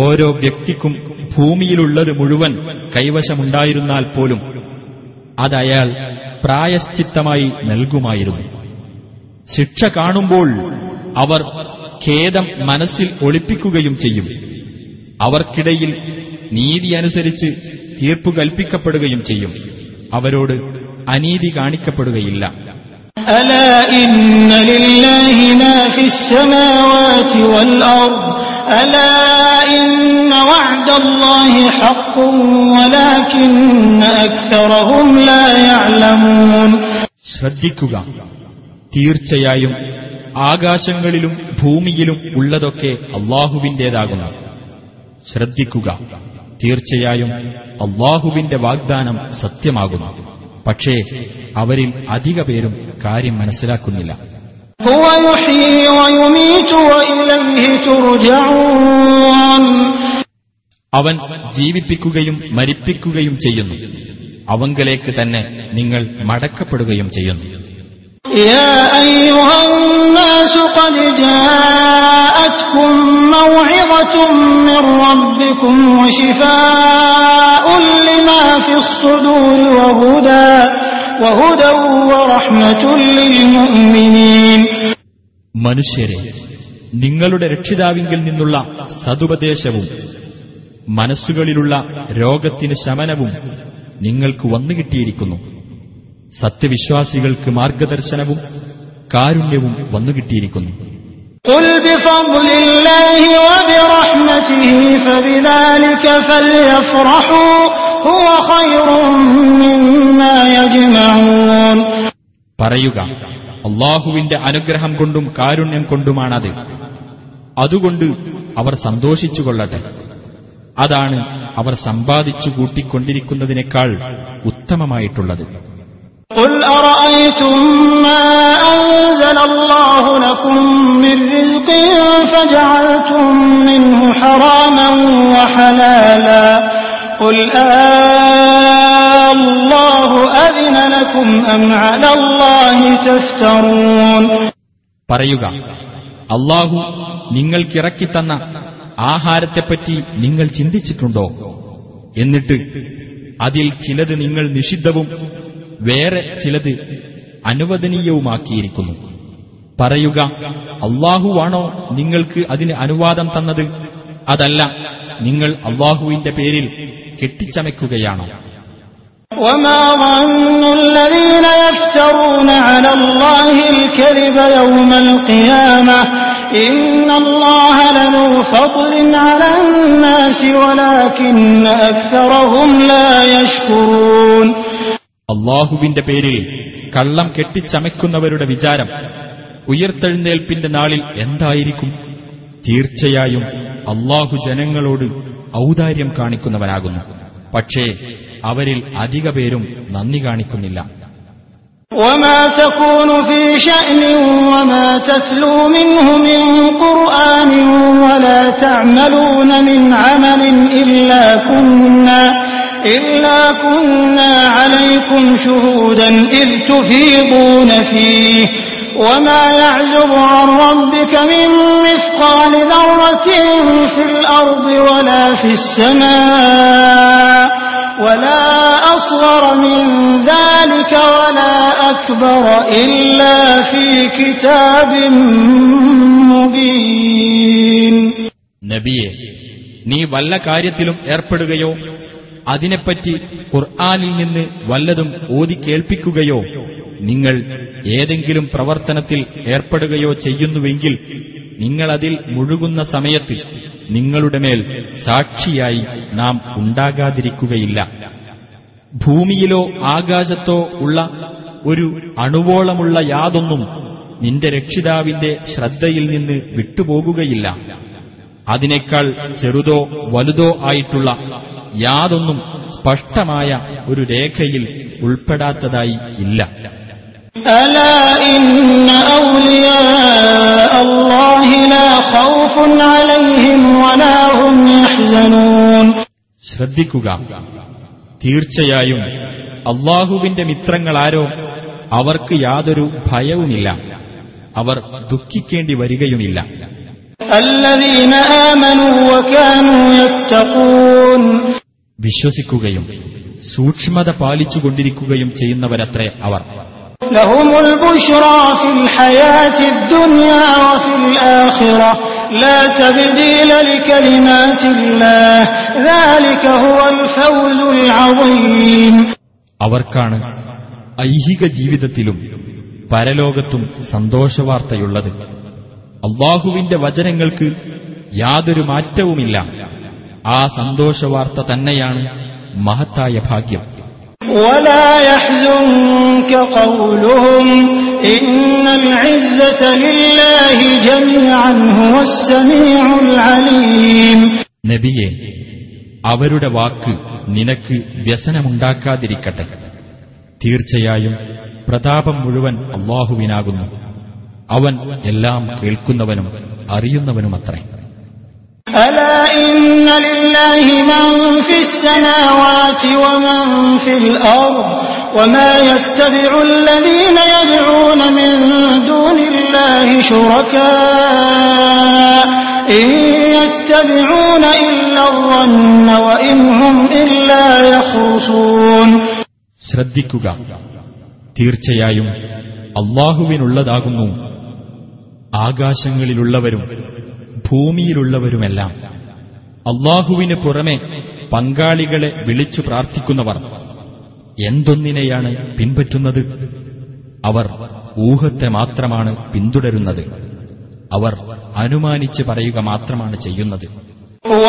ഓരോ വ്യക്തിക്കും ഭൂമിയിലുള്ളത് മുഴുവൻ കൈവശമുണ്ടായിരുന്നാൽ പോലും അതയാൾ പ്രായശ്ചിത്തമായി നൽകുമായിരുന്നു ശിക്ഷ കാണുമ്പോൾ അവർ ഖേദം മനസ്സിൽ ഒളിപ്പിക്കുകയും ചെയ്യും അവർക്കിടയിൽ നീതി അനുസരിച്ച് തീർപ്പു കൽപ്പിക്കപ്പെടുകയും ചെയ്യും അവരോട് അനീതി കാണിക്കപ്പെടുകയില്ല ألا إن لله ما في السماوات والأرض ألا إن وعد الله حق ولكن أكثرهم لا يعلمون ശ്രദ്ധിക്കുക തീർച്ചയായും ആകാശങ്ങളിലും ഭൂമിയിലും ഉള്ളതൊക്കെ അള്ളാഹുവിന്റേതാകുന്നു ശ്രദ്ധിക്കുക തീർച്ചയായും അള്ളാഹുവിന്റെ വാഗ്ദാനം സത്യമാകുന്നു പക്ഷേ അവരിൽ അധിക പേരും കാര്യം മനസ്സിലാക്കുന്നില്ല അവൻ ജീവിപ്പിക്കുകയും മരിപ്പിക്കുകയും ചെയ്യുന്നു. അവങ്കലേക്ക് തന്നെ നിങ്ങൾ മടക്കപ്പെടുകയും ചെയ്യുന്നു. മനുഷ്യരെ നിങ്ങളുടെ രക്ഷിതാവിങ്കിൽ നിന്നുള്ള സതുപദേശവും മനസ്സുകളിലുള്ള രോഗത്തിന് ശമനവും നിങ്ങൾക്ക് വന്നുകിട്ടിയിരിക്കുന്നു സത്യവിശ്വാസികൾക്ക് മാർഗദർശനവും കാരുണ്യവും വന്നുകിട്ടിയിരിക്കുന്നു പറയുക അള്ളാഹുവിന്റെ അനുഗ്രഹം കൊണ്ടും കാരുണ്യം കൊണ്ടുമാണത്. അതുകൊണ്ട് അവർ സന്തോഷിച്ചു കൊള്ളട്ടെ അതാണ് അവർ സമ്പാദിച്ചു കൂട്ടിക്കൊണ്ടിരിക്കുന്നതിനേക്കാൾ ഉത്തമമായിട്ടുള്ളത്. قل أرأيتم ما أنزل الله لكم من رزق فجعلتم منه حراما وحلالا قل آه الله أذن لكم أم على الله تفترون പറയുക അള്ളാഹു നിങ്ങൾക്കിറക്കിത്തന്ന ആഹാരത്തെപ്പറ്റി നിങ്ങൾ ചിന്തിച്ചിട്ടുണ്ടോ എന്നിട്ട് അതിൽ ചിലത് നിങ്ങൾ നിഷിദ്ധവും വേറെ ചിലത് അനുവദനീയവുമാക്കിയിരിക്കുന്നു പറയുക അള്ളാഹുവാണോ നിങ്ങൾക്ക് അതിന് അനുവാദം തന്നത് അതല്ല നിങ്ങൾ അള്ളാഹുവിന്റെ പേരിൽ കെട്ടിച്ചമയ്ക്കുകയാണോ وما ظن الذين يفترون على الله الكذب يوم القيامة إن الله لذو فضل على الناس ولكن أكثرهم لا يشكرون അള്ളാഹുവിന്റെ പേരിൽ കള്ളം കെട്ടിച്ചമയ്ക്കുന്നവരുടെ വിചാരം ഉയർത്തെഴുന്നേൽപ്പിന്റെ നാളിൽ എന്തായിരിക്കും തീർച്ചയായും അള്ളാഹു ജനങ്ങളോട് ഔദാര്യം കാണിക്കുന്നവനാകുന്നു പക്ഷേ അവരിൽ അധിക പേരും നന്ദി കാണിക്കുന്നില്ല وما تكون في شأن وما تتلو منه من قرآن ولا تعملون من عمل إلا كنا إلا كنا عليكم شهودا إذ تفيضون فيه وما يعزب عن ربك من مثقال ذرة في الأرض ولا في السماء ولا أصغر من ذلك ولا أكبر إلا في كتاب مبين നബിയെ നീ വല്ല കാര്യത്തിലും ഏർപ്പെടുകയോ അതിനെപ്പറ്റി ഖുർആാനിൽ നിന്ന് വല്ലതും ഓതി കേൾപ്പിക്കുകയോ നിങ്ങൾ ഏതെങ്കിലും പ്രവർത്തനത്തിൽ ഏർപ്പെടുകയോ ചെയ്യുന്നുവെങ്കിൽ നിങ്ങളതിൽ മുഴുകുന്ന സമയത്ത് നിങ്ങളുടെ മേൽ സാക്ഷിയായി നാം ഉണ്ടാകാതിരിക്കുകയില്ല. ഭൂമിയിലോ ആകാശത്തോ ഉള്ള ഒരു അണുവോളമുള്ള യാതൊന്നും നിന്റെ രക്ഷിതാവിന്റെ ശ്രദ്ധയിൽ നിന്ന് വിട്ടുപോകുകയില്ല. അതിനേക്കാൾ ചെറുതോ വലുതോ ആയിട്ടുള്ള യാതൊന്നും സ്പഷ്ടമായ ഒരു രേഖയിൽ ഉൾപ്പെടാത്തതായി ഇല്ല. ശ്രദ്ധിക്കുക. തീർച്ചയായും അള്ളാഹുവിന്റെ മിത്രങ്ങളാരോ അവർക്ക് യാതൊരു ഭയവുമില്ല. അവർ ദുഃഖിക്കേണ്ടി വരികയുമില്ല. വിശ്വസിക്കുകയും സൂക്ഷ്മത പാലിച്ചുകൊണ്ടിരിക്കുകയും ചെയ്യുന്നവരത്രേ അവർ. അവർക്കാണ് ഐഹിക ജീവിതത്തിലും പരലോകത്തും സന്തോഷവാർത്തയുള്ളത്. അള്ളാഹുവിന്റെ വചനങ്ങൾക്ക് യാതൊരു മാറ്റവുമില്ല. ആ സന്തോഷവാർത്ത തന്നെയാണ് മഹത്തായ ഭാഗ്യം. നബിയെ അവരുടെ വാക്ക് നിനക്ക് വ്യസനമുണ്ടാക്കാതിരിക്കട്ടെ. തീർച്ചയായും പ്രതാപം മുഴുവൻ അള്ളാഹുവിനാകുന്നു. അവൻ എല്ലാം കേൾക്കുന്നവനും അറിയുന്നവനുമത്രേ. ألا إن لله من في السماوات ومن في الأرض وما يتبع الذين يدعون من دون الله شركاء إن يتبعون إلا الظن وإن هم إلا يخرصون ശ്രദ്ധിക്കുക തീർച്ചയായും അള്ളാഹുവിനുള്ളതാകുന്നു ആകാശങ്ങളിലുള്ളവരും ഭൂമിയിലുള്ളവരുമെല്ലാം അള്ളാഹുവിന് പുറമെ പങ്കാളികളെ വിളിച്ചു പ്രാർത്ഥിക്കുന്നവർ എന്തൊന്നിനെയാണ് പിൻപറ്റുന്നത്? അവർ ഊഹത്തെ മാത്രമാണ് പിന്തുടരുന്നത്. അവർ അനുമാനിച്ച് പറയുക മാത്രമാണ് ചെയ്യുന്നത്. هو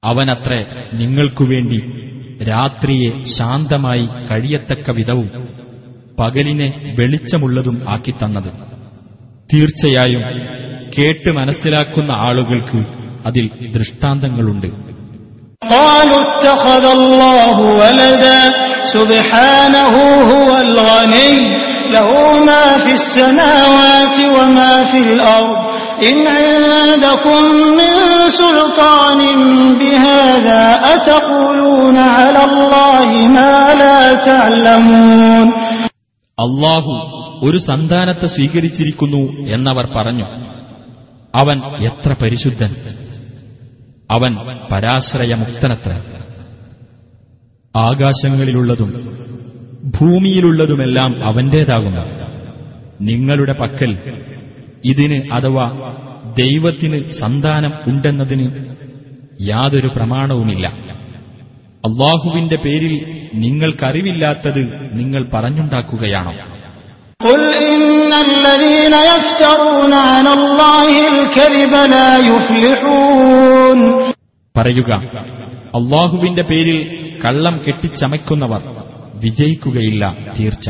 الذي جعل لكم الليل لتسكنوا فيه والنهار مبصرا إن في ذلك لآيات لقوم يسمعون അവനത്രേ നിങ്ങൾക്കുവേണ്ടി രാത്രിയെ ശാന്തമായി കഴിയത്തക്ക വിധവും പകലിനെ വെളിച്ചമുള്ളതും ആക്കിത്തന്നത് തീർച്ചയായും കേട്ട് മനസ്സിലാക്കുന്ന ആളുകൾക്ക് അതിൽ ദൃഷ്ടാന്തങ്ങളുണ്ട് قالوا اتخذ الله ولدا سبحانه هو الغني له ما في السماوات وما في الأرض إن عندكم من سلطان بهذا أتقولون على الله ما لا تعلمون അള്ളാഹു ഒരു സന്താനത്തെ സ്വീകരിച്ചിരിക്കുന്നു എന്നവർ പറഞ്ഞു അവൻ എത്ര പരിശുദ്ധൻ അവൻ പരാശ്രയമുക്തനത്ര ആകാശങ്ങളിലുള്ളതും ഭൂമിയിലുള്ളതുമെല്ലാം അവന്റേതാകുന്നു നിങ്ങളുടെ പക്കൽ ഇതിന് അഥവാ ദൈവത്തിന് സന്താനം ഉണ്ടെന്നതിന് യാതൊരു പ്രമാണവുമില്ല അള്ളാഹുവിന്റെ പേരിൽ നിങ്ങൾക്കറിവില്ലാത്തത് നിങ്ങൾ പറഞ്ഞുണ്ടാക്കുകയാണോ قل إن الذين يفترون على الله الكذب لا يفلحون പറയുക അള്ളാഹുവിന്റെ പേരിൽ കള്ളം കെട്ടിച്ചമയ്ക്കുന്നവർ വിജയിക്കുകയില്ല തീർച്ച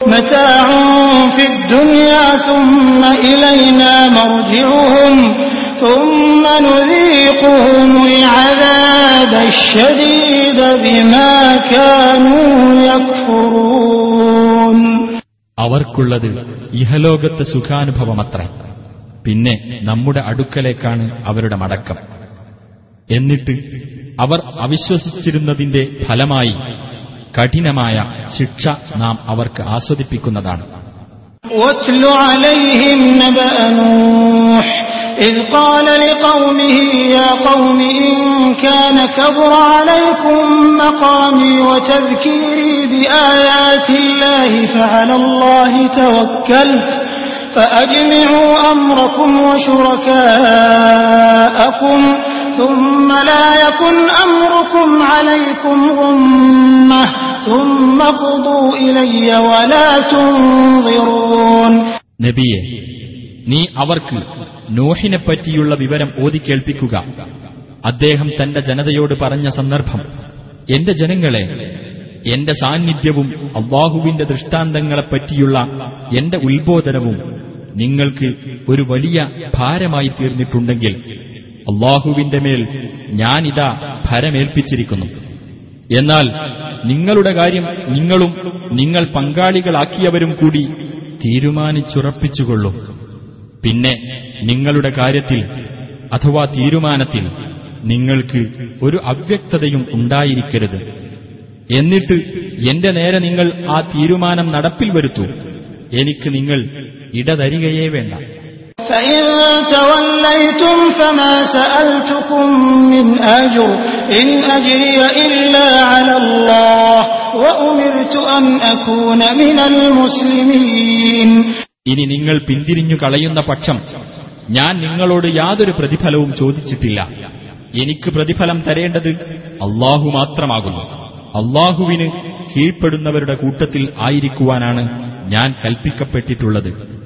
متاع في الدنيا ثم إلينا مرجعهم ثم نذيقهم العذاب الشديد بما كانوا يكفرون അവർക്കുള്ളത് ഇഹലോകത്തെ സുഖാനുഭവമത്രേ പിന്നെ നമ്മുടെ അടുക്കലേക്കാണ് അവരുടെ മടക്കം എന്നിട്ട് അവർ അവിശ്വസിച്ചിരുന്നതിന്റെ ഫലമായി കഠിനമായ ശിക്ഷ നാം അവർക്ക് ആസ്വദിപ്പിക്കുന്നതാണ് واتل عليهم نبأ نوح إذ قال لقومه يا قوم إن كان كبر عليكم مقامي وتذكيري بآيات الله فعلى الله توكلت فأجمعوا أمركم وشركاءكم ثم لا يكن أمركم عليكم غمة നബിയെ നീ അവർക്ക് നോഹിനെപ്പറ്റിയുള്ള വിവരം ഓതിക്കേൾപ്പിക്കുക അദ്ദേഹം തന്റെ ജനതയോട് പറഞ്ഞ സന്ദർഭം എന്റെ ജനങ്ങളെ എന്റെ സാന്നിധ്യവും അബ്ബാഹുവിന്റെ ദൃഷ്ടാന്തങ്ങളെപ്പറ്റിയുള്ള എന്റെ ഉത്ബോധനവും നിങ്ങൾക്ക് ഒരു വലിയ ഭാരമായി തീർന്നിട്ടുണ്ടെങ്കിൽ അള്ളാഹുവിന്റെ മേൽ ഞാനിതാ ഭരമേൽപ്പിച്ചിരിക്കുന്നു. എന്നാൽ നിങ്ങളുടെ കാര്യം നിങ്ങളും നിങ്ങൾ പങ്കാളികളാക്കിയവരും കൂടി തീരുമാനിച്ചുറപ്പിച്ചുകൊള്ളും. പിന്നെ നിങ്ങളുടെ കാര്യത്തിൽ അഥവാ തീരുമാനത്തിൽ നിങ്ങൾക്ക് ഒരു അവ്യക്തതയും ഉണ്ടായിരിക്കരുത്. എന്നിട്ട് എന്റെ നേരെ നിങ്ങൾ ആ തീരുമാനം നടപ്പിൽ വരുത്തൂ. എനിക്ക് നിങ്ങൾ ഇടതരികയേ വേണ്ട. ഇനി നിങ്ങൾ പിന്തിരിഞ്ഞു കളയുന്ന പക്ഷം ഞാൻ നിങ്ങളോട് യാതൊരു പ്രതിഫലവും ചോദിച്ചിട്ടില്ല. എനിക്ക് പ്രതിഫലം തരേണ്ടത് അള്ളാഹു മാത്രമാകുന്നു. അള്ളാഹുവിന് കീഴ്പ്പെടുന്നവരുടെ കൂട്ടത്തിൽ ആയിരിക്കുവാനാണ് ഞാൻ കൽപ്പിക്കപ്പെട്ടിട്ടുള്ളത്.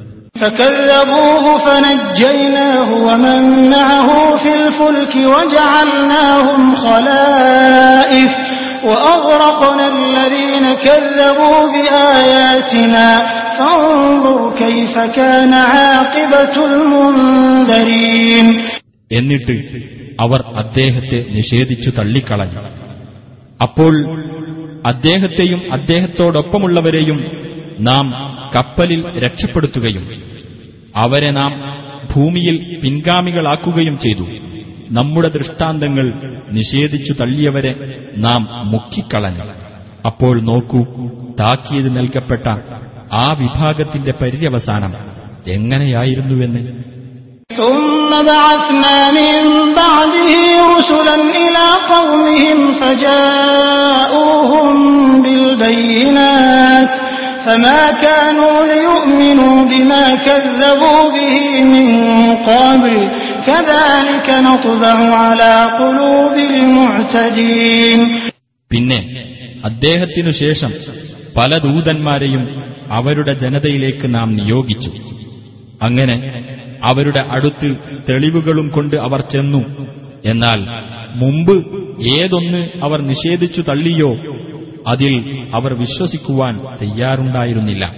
فكذبوه فنجيناه ومن معه في الفلك وجعلناهم خلائف وأغرقنا الذين كذبوا بآياتنا فانظر كيف كان عاقبة المنذرين എന്നിട്ട് അവർ അദ്ദേഹത്തെ നിഷേധിച്ചു തള്ളിക്കളഞ്ഞു അപ്പോൾ അദ്ദേഹത്തെയും അദ്ദേഹത്തോടൊപ്പമുള്ളവരെയും നാം കപ്പലിൽ രക്ഷപ്പെടുത്തുകയും അവരെ നാം ഭൂമിയിൽ പിൻഗാമികളാക്കുകയും ചെയ്തു നമ്മുടെ ദൃഷ്ടാന്തങ്ങൾ നിഷേധിച്ചു തള്ളിയവരെ നാം മുക്കിക്കളഞ്ഞു അപ്പോൾ നോക്കൂ താക്കീത് നൽകപ്പെട്ട ആ വിഭാഗത്തിന്റെ പര്യവസാനം എങ്ങനെയായിരുന്നുവെന്ന് ثم بعثنا من بعده رسلا إلى قومهم فجاءوهم بالبينات فما كانوا ليؤمنوا بما كذبوا به من قبل كذلك نطبع على قلوب المعتدين പിന്നെ അദ്ദേഹത്തിനു ശേഷം പല ദൂതന്മാരെയും അവരുടെ ജനതയിലേക്ക് നാം നിയോഗിച്ചു അങ്ങനെ അവരുടെ അടുത്ത് തെളിവുകളും കൊണ്ട് അവർ ചെന്നു എന്നാൽ മുമ്പ് ഏതൊന്ന് അവർ നിഷേധിച്ചു തള്ളിയോ അതിൽ അവർ വിശ്വസിക്കുവാൻ തയ്യാറുണ്ടായിരുന്നില്ല.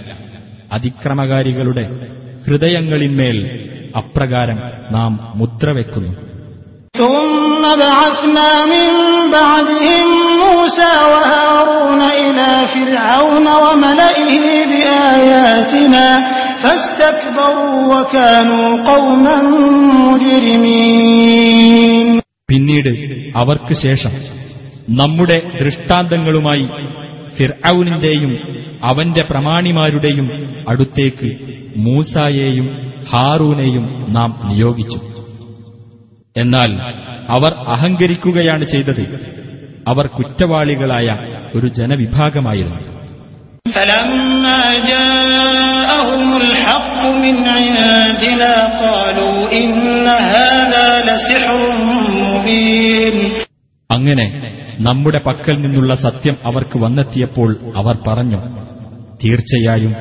അതിക്രമകാരികളുടെ ഹൃദയങ്ങളിന്മേൽ അപ്രകാരം നാം മുദ്ര വെക്കുന്നു. പിന്നീട് അവർക്ക് ശേഷം നമ്മുടെ ദൃഷ്ടാന്തങ്ങളുമായി ഫിർഔനിന്റെയും അവന്റെ പ്രമാണിമാരുടെയും അടുത്തേക്ക് മൂസായെയും ഹാറൂനെയും നാം നിയോഗിച്ചു. എന്നാൽ അവർ അഹങ്കരിക്കുകയാണ് ചെയ്തത്. അവർ കുറ്റവാളികളായ ഒരു ജനവിഭാഗമായിരുന്നു. അങ്ങനെ നമ്മുടെ പക്കൽ നിന്നുള്ള സത്യം അവർക്ക് വന്നെത്തിയപ്പോൾ അവർ പറഞ്ഞു തീർച്ചയായും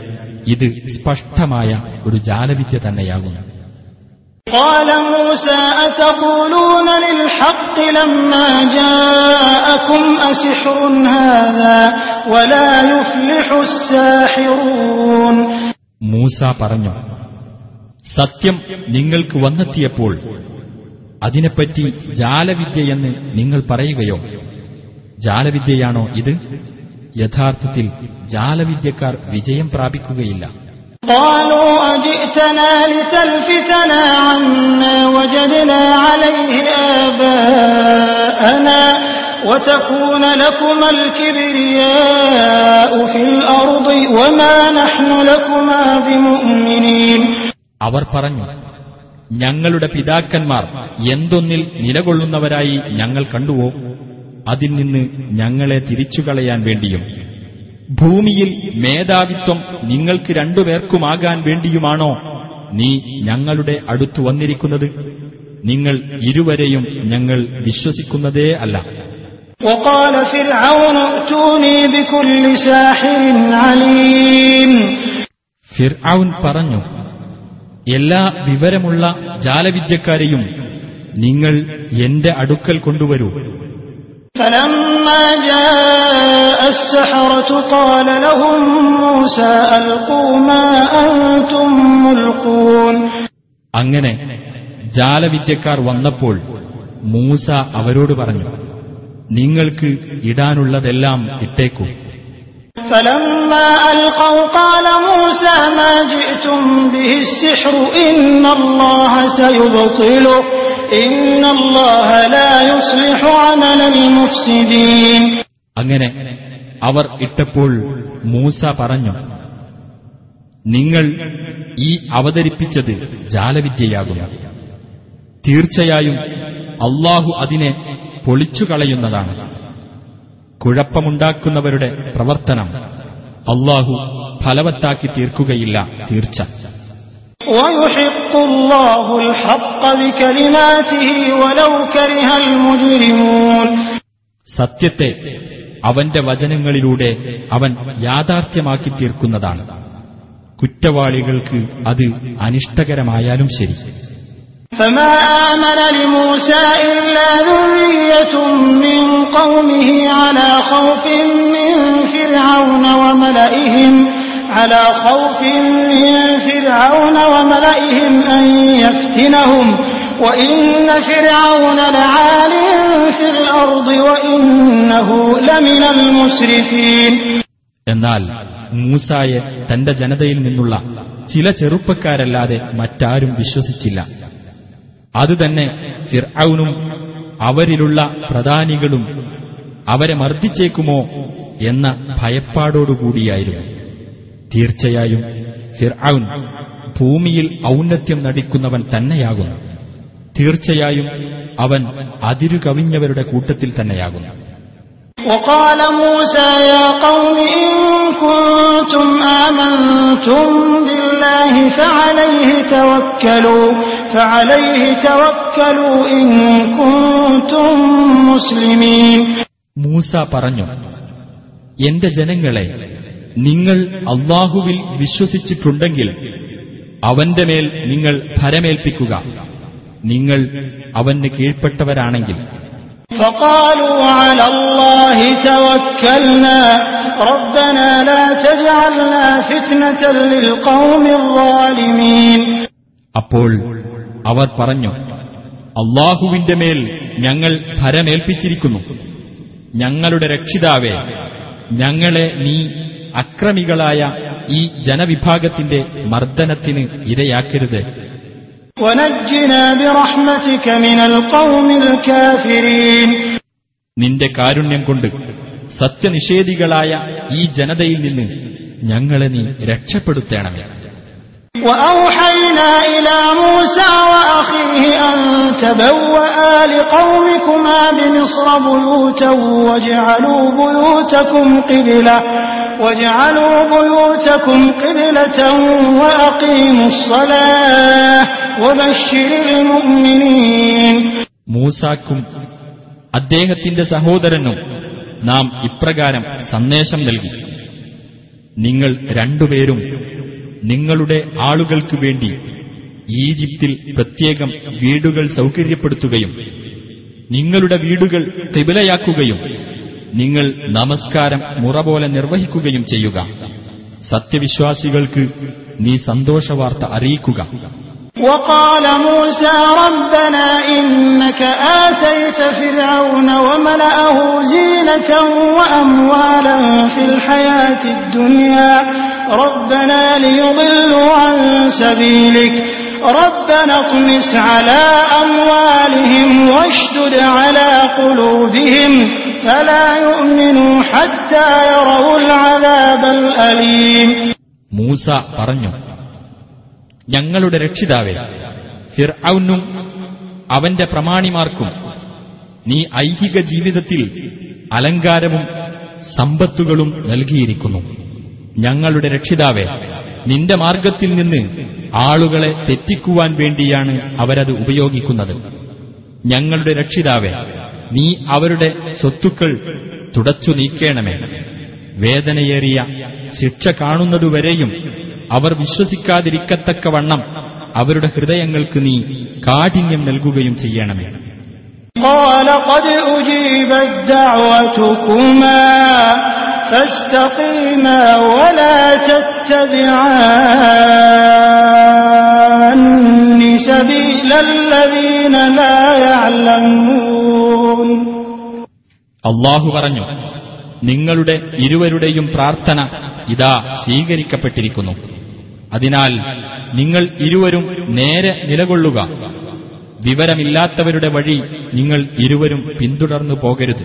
ഇത് സ്പഷ്ടമായ ഒരു ജാലവിദ്യ തന്നെയാകുന്നു قال موسى أتقولون للحق لما جاءكم أسحر هذا ولا يفلح الساحرون മൂസ പറഞ്ഞു സത്യം നിങ്ങൾക്ക് വന്നെത്തിയപ്പോൾ അതിനെപ്പറ്റി ജാലവിദ്യയെന്ന് നിങ്ങൾ പറയുകയോ ജാലവിദ്യയാണോ ഇത് യഥാർത്ഥത്തിൽ ജാലവിദ്യക്കാർ വിജയം പ്രാപിക്കുകയില്ല قالوا أجئتنا لتلفتنا عما وجدنا عليه آباءنا وتكون لكما الكبرياء في الأرض وما نحن لكما بمؤمنين അവർ പറഞ്ഞു ഞങ്ങളുടെ പിതാക്കന്മാർ എന്തൊന്നിൽ നിലകൊള്ളുന്നവരായി ഞങ്ങൾ കണ്ടുവോ അതിൽ നിന്ന് ഞങ്ങളെ തിരിച്ചുകളയാൻ വേണ്ടിയും ഭൂമിയിൽ മേധാവിത്വം നിങ്ങൾക്ക് രണ്ടുപേർക്കുമാകാൻ വേണ്ടിയുമാണോ നീ ഞങ്ങളുടെ അടുത്തു വന്നിരിക്കുന്നത്? നിങ്ങൾ ഇരുവരെയും ഞങ്ങൾ വിശ്വസിക്കുന്നതേ അല്ല. ഫിർഔൻ പറഞ്ഞു എല്ലാ വിവരമുള്ള ജാലവിദ്യക്കാരെയും നിങ്ങൾ എന്റെ അടുക്കൽ കൊണ്ടുവരൂ. فلما جاء السحرة قال لهم موسى ألقوا ما أنتم ملقون അങ്ങനെ ജാലവിദ്യക്കാർ വന്നപ്പോൾ മൂസ അവരോട് പറഞ്ഞു നിങ്ങൾക്ക് ഇടാനുള്ളതെല്ലാം ഇട്ടേക്കൂ فلما അങ്ങനെ അവർ ഇട്ടപ്പോൾ മൂസ പറഞ്ഞു നിങ്ങൾ ഈ അവതരിപ്പിച്ചത് ജാലവിദ്യയാകും. തീർച്ചയായും അള്ളാഹു അതിനെ പൊളിച്ചുകളയുന്നതാണ്. കുഴപ്പമുണ്ടാക്കുന്നവരുടെ പ്രവർത്തനം അള്ളാഹു ഫലവത്താക്കി തീർക്കുകയില്ല തീർച്ച. സത്യത്തെ അവന്റെ വചനങ്ങളിലൂടെ അവൻ യാഥാർത്ഥ്യമാക്കി തീർക്കുന്നതാണ്. കുറ്റവാളികൾക്ക് അത് അനിഷ്ടകരമായാലും ശരി. فما آمن لموسى إلا ذرية من قومه على خوف من فرعون وملئهم على خوف من فرعون وملئهم أن يفتنهم وإن فرعون لعال في الأرض وإنه لمن المسرفين എന്നാൽ മൂസായെ തന്റെ ജനതയിൽ നിന്നുള്ള ചില ചെറുപ്പക്കാരല്ലാതെ മറ്റാരും വിശ്വസിച്ചില്ല അതുതന്നെ ഫിർഔനും അവരിലുള്ള പ്രധാനികളും അവരെ മർദ്ദിച്ചേക്കുമോ എന്ന ഭയപ്പാടോടുകൂടിയായിരുന്നു തീർച്ചയായും ഫിർഔൻ ഭൂമിയിൽ ഔന്നത്യം നടിക്കുന്നവൻ തന്നെയാകുന്നു തീർച്ചയായും അവൻ അതിരുകവിഞ്ഞവരുടെ കൂട്ടത്തിൽ തന്നെയാകുന്നു وقال موسى يا قوم إن كنتم آمنتم بالله فعليه توكلوا فعليه توكلوا إن كنتم مسلمين മൂസ പറഞ്ഞു എന്റെ ജനങ്ങളെ നിങ്ങൾ അള്ളാഹുവിൽ വിശ്വസിച്ചിട്ടുണ്ടെങ്കിൽ അവന്റെ മേൽ നിങ്ങൾ ഭരമേൽപ്പിക്കുക നിങ്ങൾ അവന് കീഴ്പ്പെട്ടവരാണെങ്കിൽ فقالوا على الله توكلنا ربنا لا تجعلنا فتنة للقوم الظالمين അപ്പോൾ അവർ പറഞ്ഞു അള്ളാഹുവിന്റെ മേൽ ഞങ്ങൾ ഭരമേൽപ്പിച്ചിരിക്കുന്നു ഞങ്ങളുടെ രക്ഷിതാവേ ഞങ്ങളെ നീ അക്രമികളായ ഈ ജനവിഭാഗത്തിന്റെ മർദ്ദനത്തിന് ഇരയാക്കരുത് ونجنا برحمتك من القوم الكافرين നിന്റെ കാരുണ്യം കൊണ്ട് സത്യനിഷേധികളായ ഈ ജനതയിൽ നിന്ന് ഞങ്ങളെ നീ രക്ഷപ്പെടുത്തേണമേ وأوحينا إلى موسى وأخيه أن تبوأ لقومكما بمصر بيوتا واجعلوا بيوتكم قبلة واجعلوا بيوتكم قبلة وأقيموا الصلاة وبشر المؤمنين മൂസാക്കും അദ്ദേഹത്തിന്റെ സഹോദരനും നാം ഇപ്രകാരം സന്ദേശം നൽകി നിങ്ങൾ രണ്ടുപേരും നിങ്ങളുടെ ആളുകൾക്ക് വേണ്ടി ഈജിപ്തിൽ പ്രത്യേകം വീടുകൾ സൗകര്യപ്പെടുത്തുകയും നിങ്ങളുടെ വീടുകൾ തിബിലയാക്കുകയും നിങ്ങൾ നമസ്കാരം മുറ പോലെ നിർവഹിക്കുകയും ചെയ്യുക സത്യവിശ്വാസികൾക്ക് നീ സന്തോഷവാർത്ത അറിയിക്കുക وقال موسى ربنا إنك آتيت فرعون وملأه زينة وأموالا في الحياة الدنيا ربنا ليضلوا عن سبيلك ربنا اطمس على أموالهم واشدد على قلوبهم فلا يؤمنوا حتى يروا العذاب الأليم മൂസ പറഞ്ഞു ഞങ്ങളുടെ രക്ഷിതാവേ ഫിർഔനും അവന്റെ പ്രമാണിമാർക്കും നീ ഐഹിക ജീവിതത്തിൽ അലങ്കാരവും സമ്പത്തുകളും നൽകിയിരിക്കുന്നു ഞങ്ങളുടെ രക്ഷിതാവേ നിന്റെ മാർഗത്തിൽ നിന്ന് ആളുകളെ തെറ്റിക്കുവാൻ വേണ്ടിയാണ് അവരത് ഉപയോഗിക്കുന്നത് ഞങ്ങളുടെ രക്ഷിതാവേ നീ അവരുടെ സ്വത്തുക്കൾ തുടച്ചു നീക്കേണമേ വേദനയേറിയ ശിക്ഷ കാണുന്നതുവരെയും അവർ വിശ്വസിക്കാതിരിക്കത്തക്കവണ്ണം അവരുടെ ഹൃദയങ്ങൾക്ക് നീ കാഠിന്യം നൽകുകയും ചെയ്യണമേ قال قد أجيبت دعوتكما فاستقيما ولا تتبعان سبيل الذين لا يعلمون അള്ളാഹു പറഞ്ഞു നിങ്ങളുടെ ഇരുവരുടെയും പ്രാർത്ഥന ഇതാ സ്വീകരിക്കപ്പെട്ടിരിക്കുന്നു അതിനാൽ നിങ്ങൾ ഇരുവരും നേരെ നിലകൊള്ളുക വിവരമില്ലാത്തവരുടെ വഴി നിങ്ങൾ ഇരുവരും പിന്തുടർന്നു പോകരുത്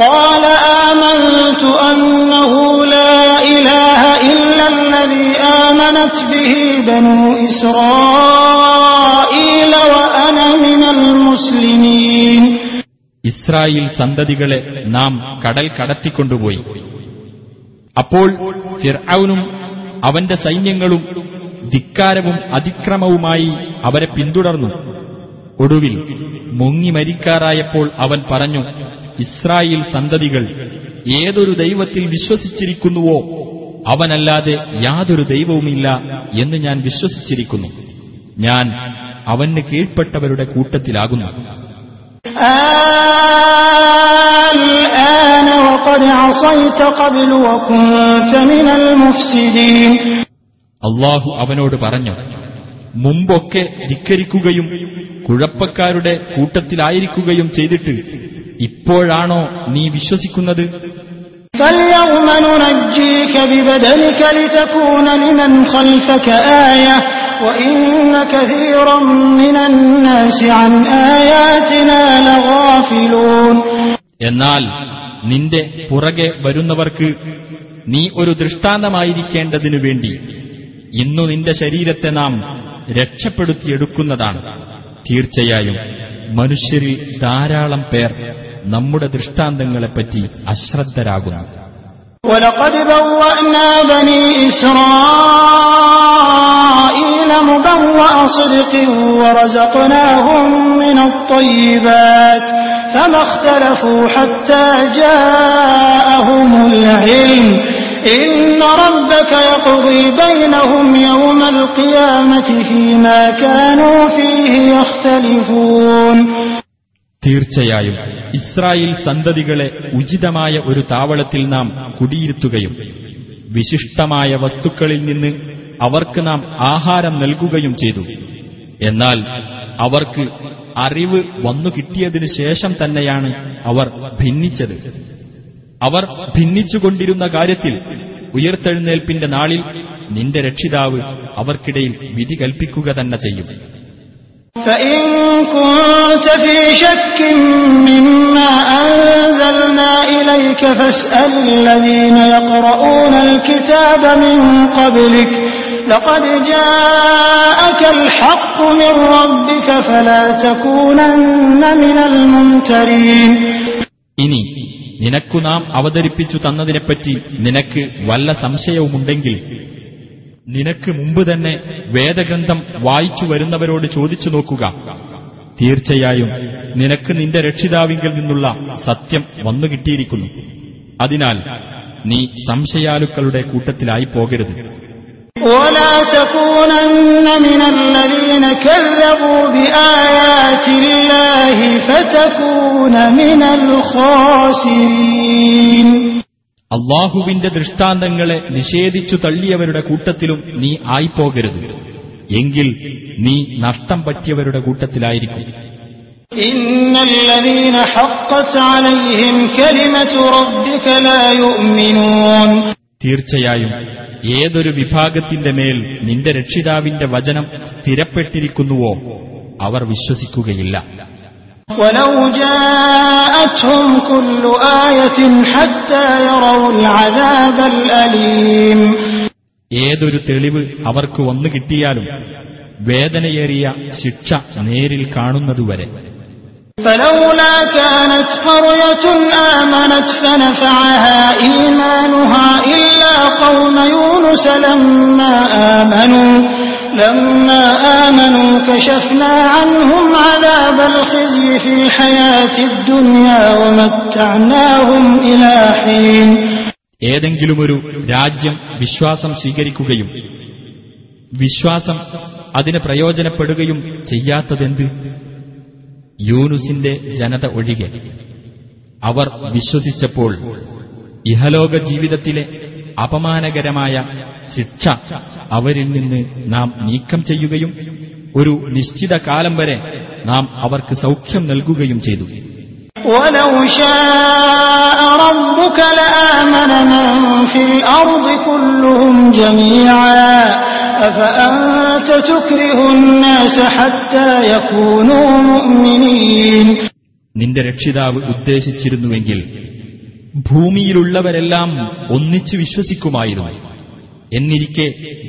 قال آمنت أنه لا إله إلا الذي آمنت به بنو إسرائيل وأنا من المسلمين ഇസ്രായേൽ സന്തതികളെ നാം കടൽ കടത്തിക്കൊണ്ടുപോയി അപ്പോൾ ഫിർഔനും അവന്റെ സൈന്യങ്ങളും ധിക്കാരവും അതിക്രമവുമായി അവരെ പിന്തുടർന്നു ഒടുവിൽ മുങ്ങി മരിക്കാറായപ്പോൾ അവൻ പറഞ്ഞു ഇസ്രായേൽ സന്തതികൾ ഏതൊരു ദൈവത്തിൽ വിശ്വസിച്ചിരിക്കുന്നുവോ അവനല്ലാതെ യാതൊരു ദൈവവുമില്ല എന്ന് ഞാൻ വിശ്വസിച്ചിരിക്കുന്നു. ഞാൻ അവന് കീഴ്പ്പെട്ടവരുടെ കൂട്ടത്തിലാകുന്നു. അള്ളാഹു അവനോട് പറഞ്ഞു മുമ്പൊക്കെ ധിക്കരിക്കുകയും കുഴപ്പക്കാരുടെ കൂട്ടത്തിലായിരിക്കുകയും ചെയ്തിട്ട് ഇപ്പോഴാണോ നീ വിശ്വസിക്കുന്നത് فاليوم ننجيك ببدنك لتكون لمن خلفك آية وإن كثيرا من الناس عن آياتنا لغافلون എന്നാൽ നിന്റെ പുറകെ വരുന്നവർക്ക് നീ ഒരു ദൃഷ്ടാന്തമായിരിക്കേണ്ടതിനു വേണ്ടി ഇന്നു നിന്റെ ശരീരത്തെ നാം രക്ഷപ്പെടുത്തിയെടുക്കുന്നതാണ് തീർച്ചയായും മനുഷ്യരിൽ ധാരാളം പേർ നമ്മുടെ ദൃഷ്ടാന്തങ്ങളെപ്പറ്റി അശ്രദ്ധരാകുന്നു ولقد بوأنا بني إسرائيل مبوأ صدق ورزقناهم من الطيبات فما اختلفوا حتى جاءهم العلم إن ربك يقضي بينهم يوم القيامة فيما كانوا فيه يختلفون തീർച്ചയായും ഇസ്രായേൽ സന്തതികളെ ഉചിതമായ ഒരു താവളത്തിൽ നാം കുടിയിരുത്തുകയും വിശിഷ്ടമായ വസ്തുക്കളിൽ നിന്ന് അവർക്ക് നാം ആഹാരം നൽകുകയും ചെയ്തു. എന്നാൽ അവർക്ക് അറിവ് വന്നു കിട്ടിയതിനു ശേഷം തന്നെയാണ് അവർ ഭിന്നിച്ചത്. അവർ ഭിന്നിച്ചുകൊണ്ടിരുന്ന കാര്യത്തിൽ ഉയർത്തെഴുന്നേൽപ്പിന്റെ നാളിൽ നിന്റെ രക്ഷിതാവ് അവർക്കിടയിൽ വിധി കൽപ്പിക്കുക തന്നെ ചെയ്യും. فإن كنت في شك مما أنزلنا إليك فاسأل الذين يقرؤون الكتاب من قبلك لقد جاءك الحق من ربك فلا تكونن من الممترين ഇനി നിനക്കു നാം അവതരിപ്പിച്ചു തന്നതിനെപ്പറ്റി നിനക്ക് വല്ല സംശയവുമുണ്ടെങ്കിൽ നിനക്ക് മുമ്പ് തന്നെ വേദഗ്രന്ഥം വായിച്ചു വരുന്നവരോട് ചോദിച്ചു നോക്കുക. തീർച്ചയായും നിനക്ക് നിന്റെ രക്ഷിതാവിങ്കിൽ നിന്നുള്ള സത്യം വന്നു കിട്ടിയിരിക്കുന്നു. അതിനാൽ നീ സംശയാലുക്കളുടെ കൂട്ടത്തിലായി പോകരുത്. ൂനമിനൽ അള്ളാഹുവിന്റെ ദൃഷ്ടാന്തങ്ങളെ നിഷേധിച്ചു തള്ളിയവരുടെ കൂട്ടത്തിലും നീ ആയിപ്പോകരുത്. എങ്കിൽ നീ നഷ്ടം പറ്റിയവരുടെ കൂട്ടത്തിലായിരിക്കും. തീർച്ചയായും ഏതൊരു വിഭാഗത്തിന്റെ മേൽ നിന്റെ രക്ഷിതാവിന്റെ വചനം സ്ഥിരപ്പെട്ടിരിക്കുന്നുവോ അവർ വിശ്വസിക്കുകയില്ല. ولو جاءتهم كل آية حتى يروا العذاب الأليم ഏതൊരു തെളിവ് അവർക്ക് വന്നു കിട്ടിയാലും വേദനയേറിയ ശിക്ഷ നേരിൽ കാണുന്നതുവരെ فلولا كانت قرية آمنت فنفعها إيمانها إلا قوم يونس لما آمنوا لما آمنوا كشفنا عنهم عذاب الخزي في الحياة الدنيا ومتعناهم إلى حين ഏതെങ്കിലുമൊരു രാജ്യം വിശ്വാസം സ്വീകരിക്കുകയും വിശ്വാസം അതിന് പ്രയോജനപ്പെടുകയും ചെയ്യാത്തതെന്ത് യൂനുസിന്റെ ജനത ഒഴികെ അവർ വിശ്വസിച്ചപ്പോൾ ഇഹലോക ജീവിതത്തിലെ അപമാനകരമായ ശിക്ഷ അവരിൽ നിന്ന് നാം നീക്കം ചെയ്യുകയും ഒരു നിശ്ചിത കാലം വരെ നാം അവർക്ക് സൗഖ്യം നൽകുകയും ചെയ്തു ولو شاء ربك لآمن من في الأرض كلهم جميعا أفأنت تكره الناس حتى يكونوا مؤمنين നിന്റെ രക്ഷിതാവ് ഉദ്ദേശിച്ചിരുന്നുവെങ്കിൽ ഭൂമിയിലുള്ളവരെല്ലാം ഒന്നിച്ചു വിശ്വസിക്കുമായിരുന്നു എന്നിരിക്കെ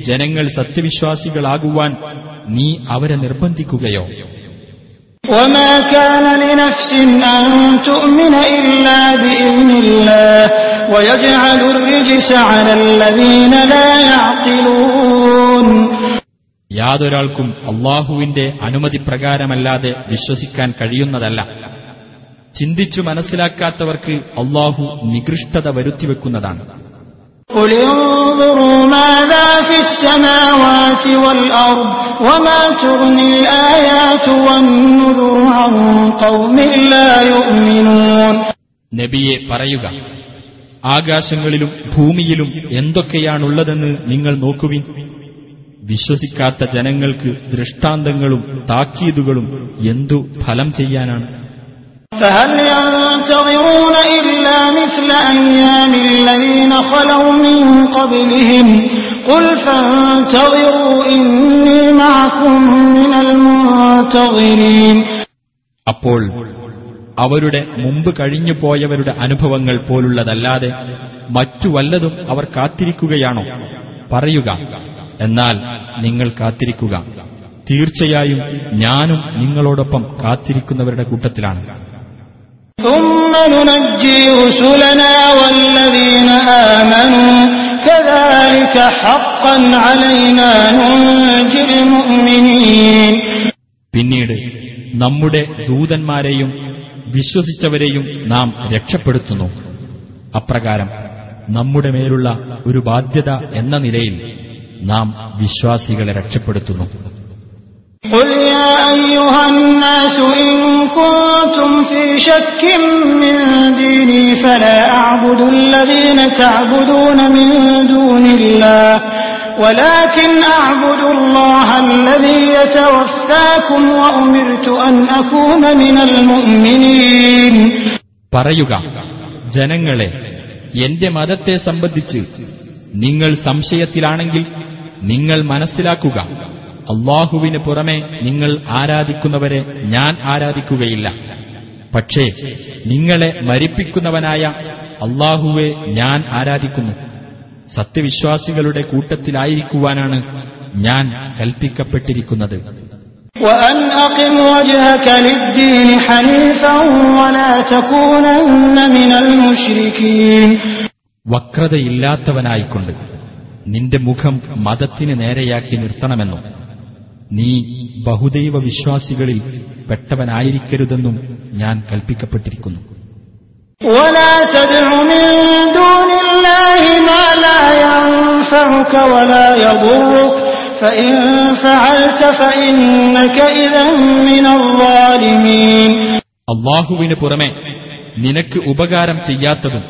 ജനങ്ങൾ സത്യവിശ്വാസികളാകുവാൻ നീ അവരെ നിർബന്ധിക്കുകയോ وما كان لنفس أن تؤمن إلا بإذن الله ويجعل الرجس على الذين لا يعقلون യാതൊരാൾക്കും അള്ളാഹുവിന്റെ അനുമതി പ്രകാരമല്ലാതെ വിശ്വസിക്കാൻ കഴിയുന്നതല്ല ചിന്തിച്ചു മനസ്സിലാക്കാത്തവർക്ക് അള്ളാഹു നികൃഷ്ടത വരുത്തിവെക്കുന്നതാണ് നബിയെ പറയുക ആകാശങ്ങളിലും ഭൂമിയിലും എന്തൊക്കെയാണുള്ളതെന്ന് നിങ്ങൾ നോക്കുവിൻ. വിശ്വസിക്കാത്ത ജനങ്ങൾക്ക് ദൃഷ്ടാന്തങ്ങളും താക്കീതുകളും എന്തു ഫലം ചെയ്യാനാണ്? فهل ينتظرون إلا مثل أيام الذين خلوا من قبلهم قل فانتظروا إني معكم من المنتظرين അപ്പോൾ അവരുടെ മുമ്പ് കഴിഞ്ഞു പോയവരുടെ അനുഭവങ്ങൾ പോലുള്ളതല്ലാതെ മറ്റു വല്ലതും അവർ കാത്തിരിക്കുകയാണോ പറയുക എന്നാൽ നിങ്ങൾ കാത്തിരിക്കുക തീർച്ചയായും ഞാനും നിങ്ങളോടൊപ്പം കാത്തിരിക്കുന്നവരുടെ കൂട്ടത്തിലാണ് പിന്നീട് നമ്മുടെ ദൂതന്മാരെയും വിശ്വസിച്ചവരെയും നാം രക്ഷപ്പെടുത്തുന്നു. അപ്രകാരം നമ്മുടെ മേലുള്ള ഒരു ബാധ്യത എന്ന നിലയിൽ നാം വിശ്വാസികളെ രക്ഷപ്പെടുത്തുന്നു. قل يا أيها الناس إن كنتم في شك من ديني فلا أعبد الذين تعبدون من دون الله ولكن أعبد الله الذي يتوفاكم وأمرت أن أكون من المؤمنين പറയുക ജനങ്ങളെ എന്റെ മതത്തെ സംബന്ധിച്ച് നിങ്ങൾ സംശയത്തിലാണെങ്കിൽ നിങ്ങൾ മനസ്സിലാക്കുക അള്ളാഹുവിന് പുറമെ നിങ്ങൾ ആരാധിക്കുന്നവരെ ഞാൻ ആരാധിക്കുകയില്ല പക്ഷേ നിങ്ങളെ മരിപ്പിക്കുന്നവനായ അള്ളാഹുവെ ഞാൻ ആരാധിക്കുന്നു സത്യവിശ്വാസികളുടെ കൂട്ടത്തിലായിരിക്കുവാനാണ് ഞാൻ കൽപ്പിക്കപ്പെട്ടിരിക്കുന്നത് وأن أقم وجهك للدين حنيفا ولا تكونن من المشركين വക്രതയില്ലാത്തവനായിക്കൊണ്ട് നിന്റെ മുഖം മതത്തിന് നേരെയാക്കി നിർത്തണമെന്നും നീ ബഹുദൈവ വിശ്വാസികളിൽ പെട്ടവനായിരിക്കരുതെന്നും ഞാൻ കൽപ്പിക്കപ്പെട്ടിരിക്കുന്നു. അള്ളാഹുവിന് പുറമെ നിനക്ക് ഉപകാരം ചെയ്യാത്തതും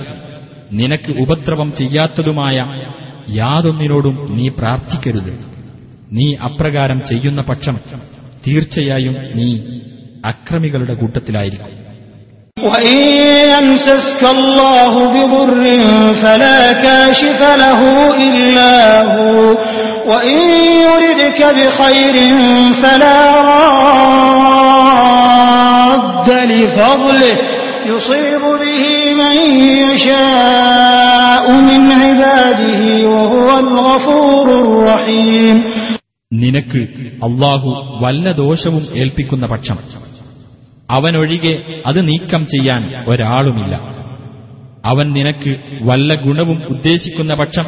നിനക്ക് ഉപദ്രവം ചെയ്യാത്തതുമായ യാതൊന്നിനോടും നീ പ്രാർത്ഥിക്കരുത്. നീ അപ്രകാരം ചെയ്യുന്ന പക്ഷം തീർച്ചയായും നീ അക്രമികളുടെ കൂട്ടത്തിലായിരിക്കും وإن يمسسك الله بضر فلا كاشف له إلا هو وإن يردك بخير فلا راد لفضله يصيب به من يشاء من عباده وهو الغفور الرحيم നിനക്ക് അള്ളാഹു വല്ല ദോഷവും ഏൽപ്പിക്കുന്ന പക്ഷം. അവനൊഴികെ അത് നീക്കം ചെയ്യാൻ ഒരാളുമില്ല. അവൻ നിനക്ക് വല്ല ഗുണവും ഉദ്ദേശിക്കുന്ന പക്ഷം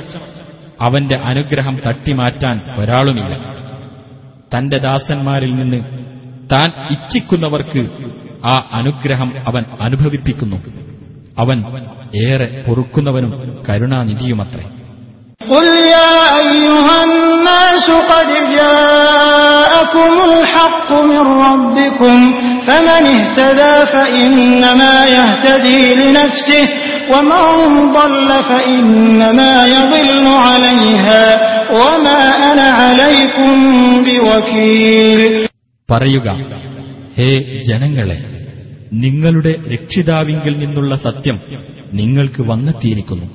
അവന്റെ അനുഗ്രഹം തട്ടിമാറ്റാൻ ഒരാളുമില്ല. തന്റെ ദാസന്മാരിൽ നിന്ന് താൻ ഇച്ഛിക്കുന്നവർക്ക് ആ അനുഗ്രഹം അവൻ അനുഭവിപ്പിക്കുന്നു. അവൻ ഏറെ പൊറുക്കുന്നവനും കരുണാനിധിയുമത്രേ. قل يا أيها الناس قد جاءكم الحق من ربكم فمن اهتدى فإنما يهتدي لنفسه ومن ضل فإنما يضل عليها وما أنا عليكم بوكيل പറയുക ഹേ ജനങ്ങളെ നിങ്ങളുടെ രക്ഷിതാവിങ്കിൽ നിന്നുള്ള സത്യം നിങ്ങൾക്ക് വന്നെത്തിയിരിക്കുന്നു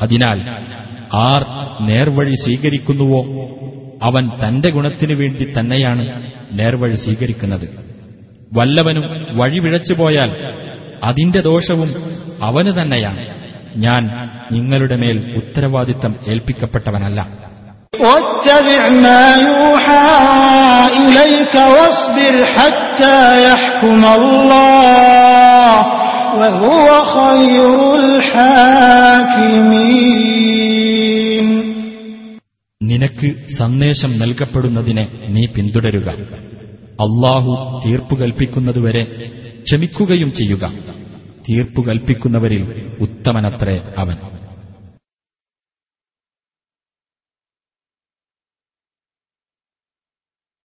അതിനാൽ ആർ നേർവഴി സ്വീകരിക്കുന്നുവോ അവൻ തന്റെ ഗുണത്തിനു വേണ്ടി തന്നെയാണ് നേർവഴി സ്വീകരിക്കുന്നത് വല്ലവനും വഴി വിഴച്ചുപോയാൽ അതിന്റെ ദോഷവും അവന് തന്നെയാണ് ഞാൻ നിങ്ങളുടെ മേൽ ഉത്തരവാദിത്തം ഏൽപ്പിക്കപ്പെട്ടവനല്ല واتبع ما يوحى إليك واصبر حتى يحكم الله وهو خير الحاكمين നിനക്ക് സന്ദേശം നൽകപ്പെടുന്നതിനെ നീ പിന്തുടരുക. അള്ളാഹു തീർപ്പു കൽപ്പിക്കുന്നതുവരെ ക്ഷമിക്കുകയും ചെയ്യുക. തീർപ്പു കൽപ്പിക്കുന്നവരിൽ ഉത്തമനത്രേ അവൻ.